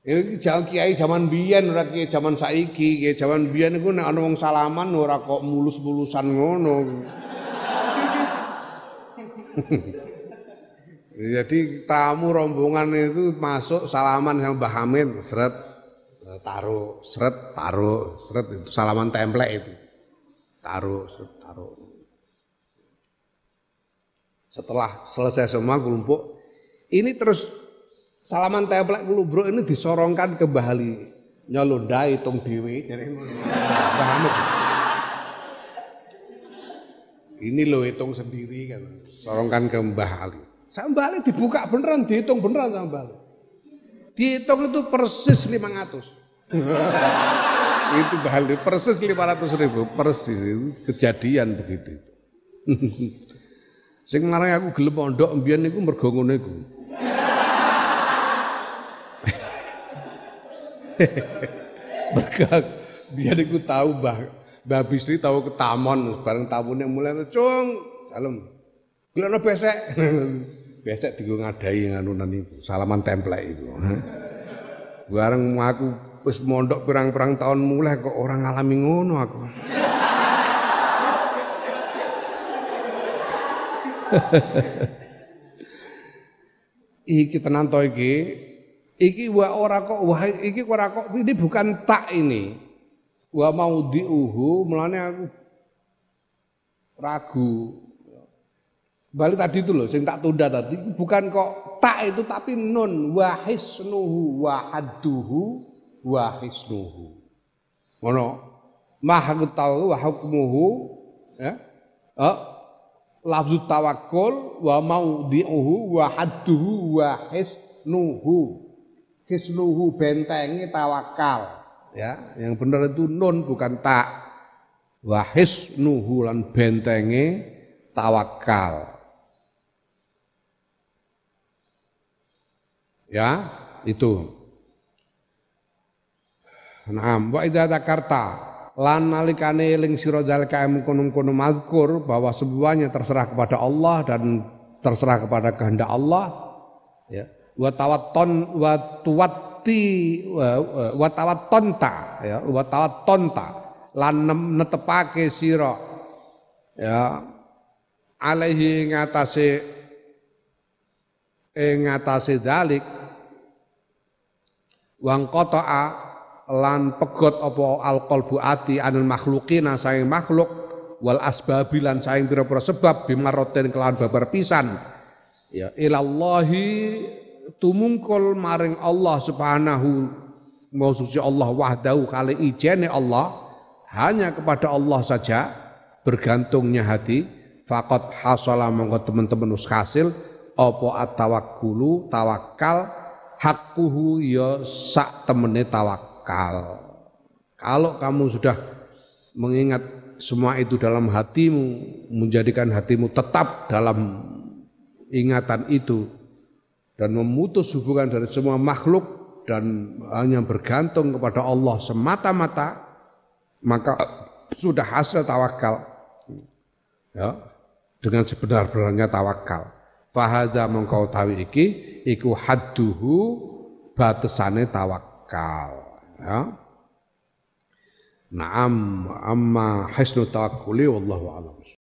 Ini jangan kiai zaman biyen ora kiai zaman saiki, kiai zaman biyen iku nek ana wong salaman ora kok mulus-mulusan ngono. <laughs> Jadi tamu rombongan itu masuk salaman sama Mbah Hamid, seret taruh, seret taruh, seret itu salaman template itu. Taruh, seret taruh. Setelah selesai semua kelompok, ini terus salaman templek bro ini disorongkan ke Bahali. Nyolondai tong dewi, jadi Ini lo hitung sendiri kan, sorongkan ke Mbah Ali. Sama Ali dibuka beneran, dihitung beneran sama Ali. Dihitung itu persis 500. itu Mbah Ali persis 500 ribu, persis itu kejadian begitu. Sing aku gelem pondok mbiyen niku mergo ngono iku. <laughs> Mergo biyen niku tahu Mbah Mbah Bisri tahu ke taman bareng tamune mulai cung dalem. Gelekno besek. <laughs> besek digo ngadai nganunan iku, salaman template iku. <laughs> Bareng aku wis mondok pirang-pirang tahun mulai kok orang ngalami ngono aku. <laughs> iki tenan to iki? Iki wa ora kok wah iki ora kok ini bukan tak ini. Wa diuhu melane aku ragu. Balik tadi itu loh sing tak tunda tadi bukan kok tak itu tapi nun. Wahisnuhu wahaduhu wahisnuhu ngono. Maha tahu wa hukmuhu ya. Oh, lafzu tawakkul wa maudhi'uhu wa hadduhu wa hisnuhu. Hisnuhu bentengi tawakal ya yang benar itu nun bukan tak. Wa hisnuhu lan bentengi tawakal ya itu. Nah wa idza dzakarta lan nalikane eling sira zalika kono-kono mazkur bahwa semuanya terserah kepada Allah dan terserah kepada kehendak Allah ya. Wa tawatton wa tuwatti wa tawattonta ya. Wa tawattonta lan netepake sira ya. Alaihi ngatasé ing ngatasé dalik wang qata'a lan pegot apa alqalbu ati anil makhluqina saing makhluk wal asbabi lan saing pira-pira sebab bimaroten kelawan babar pisan. Ya ilallahi tumungkul maring Allah subhanahu suci Allah wahdahu kali ijene Allah hanya kepada Allah saja bergantungnya hati. Fakot hasala monggo teman-teman us hasil apa at-tawakkulu tawakal hakkuhu ya sak temene tawakal akal. Kalau kamu sudah mengingat semua itu dalam hatimu, menjadikan hatimu tetap dalam ingatan itu dan memutus hubungan dari semua makhluk dan hanya bergantung kepada Allah semata-mata maka sudah hasil tawakal ya dengan sebenar-benarnya tawakal fahadha mengkau tawi iki iku hadduhu batasane tawakal ya Naam amma hisnu tawakkuli wallahu alam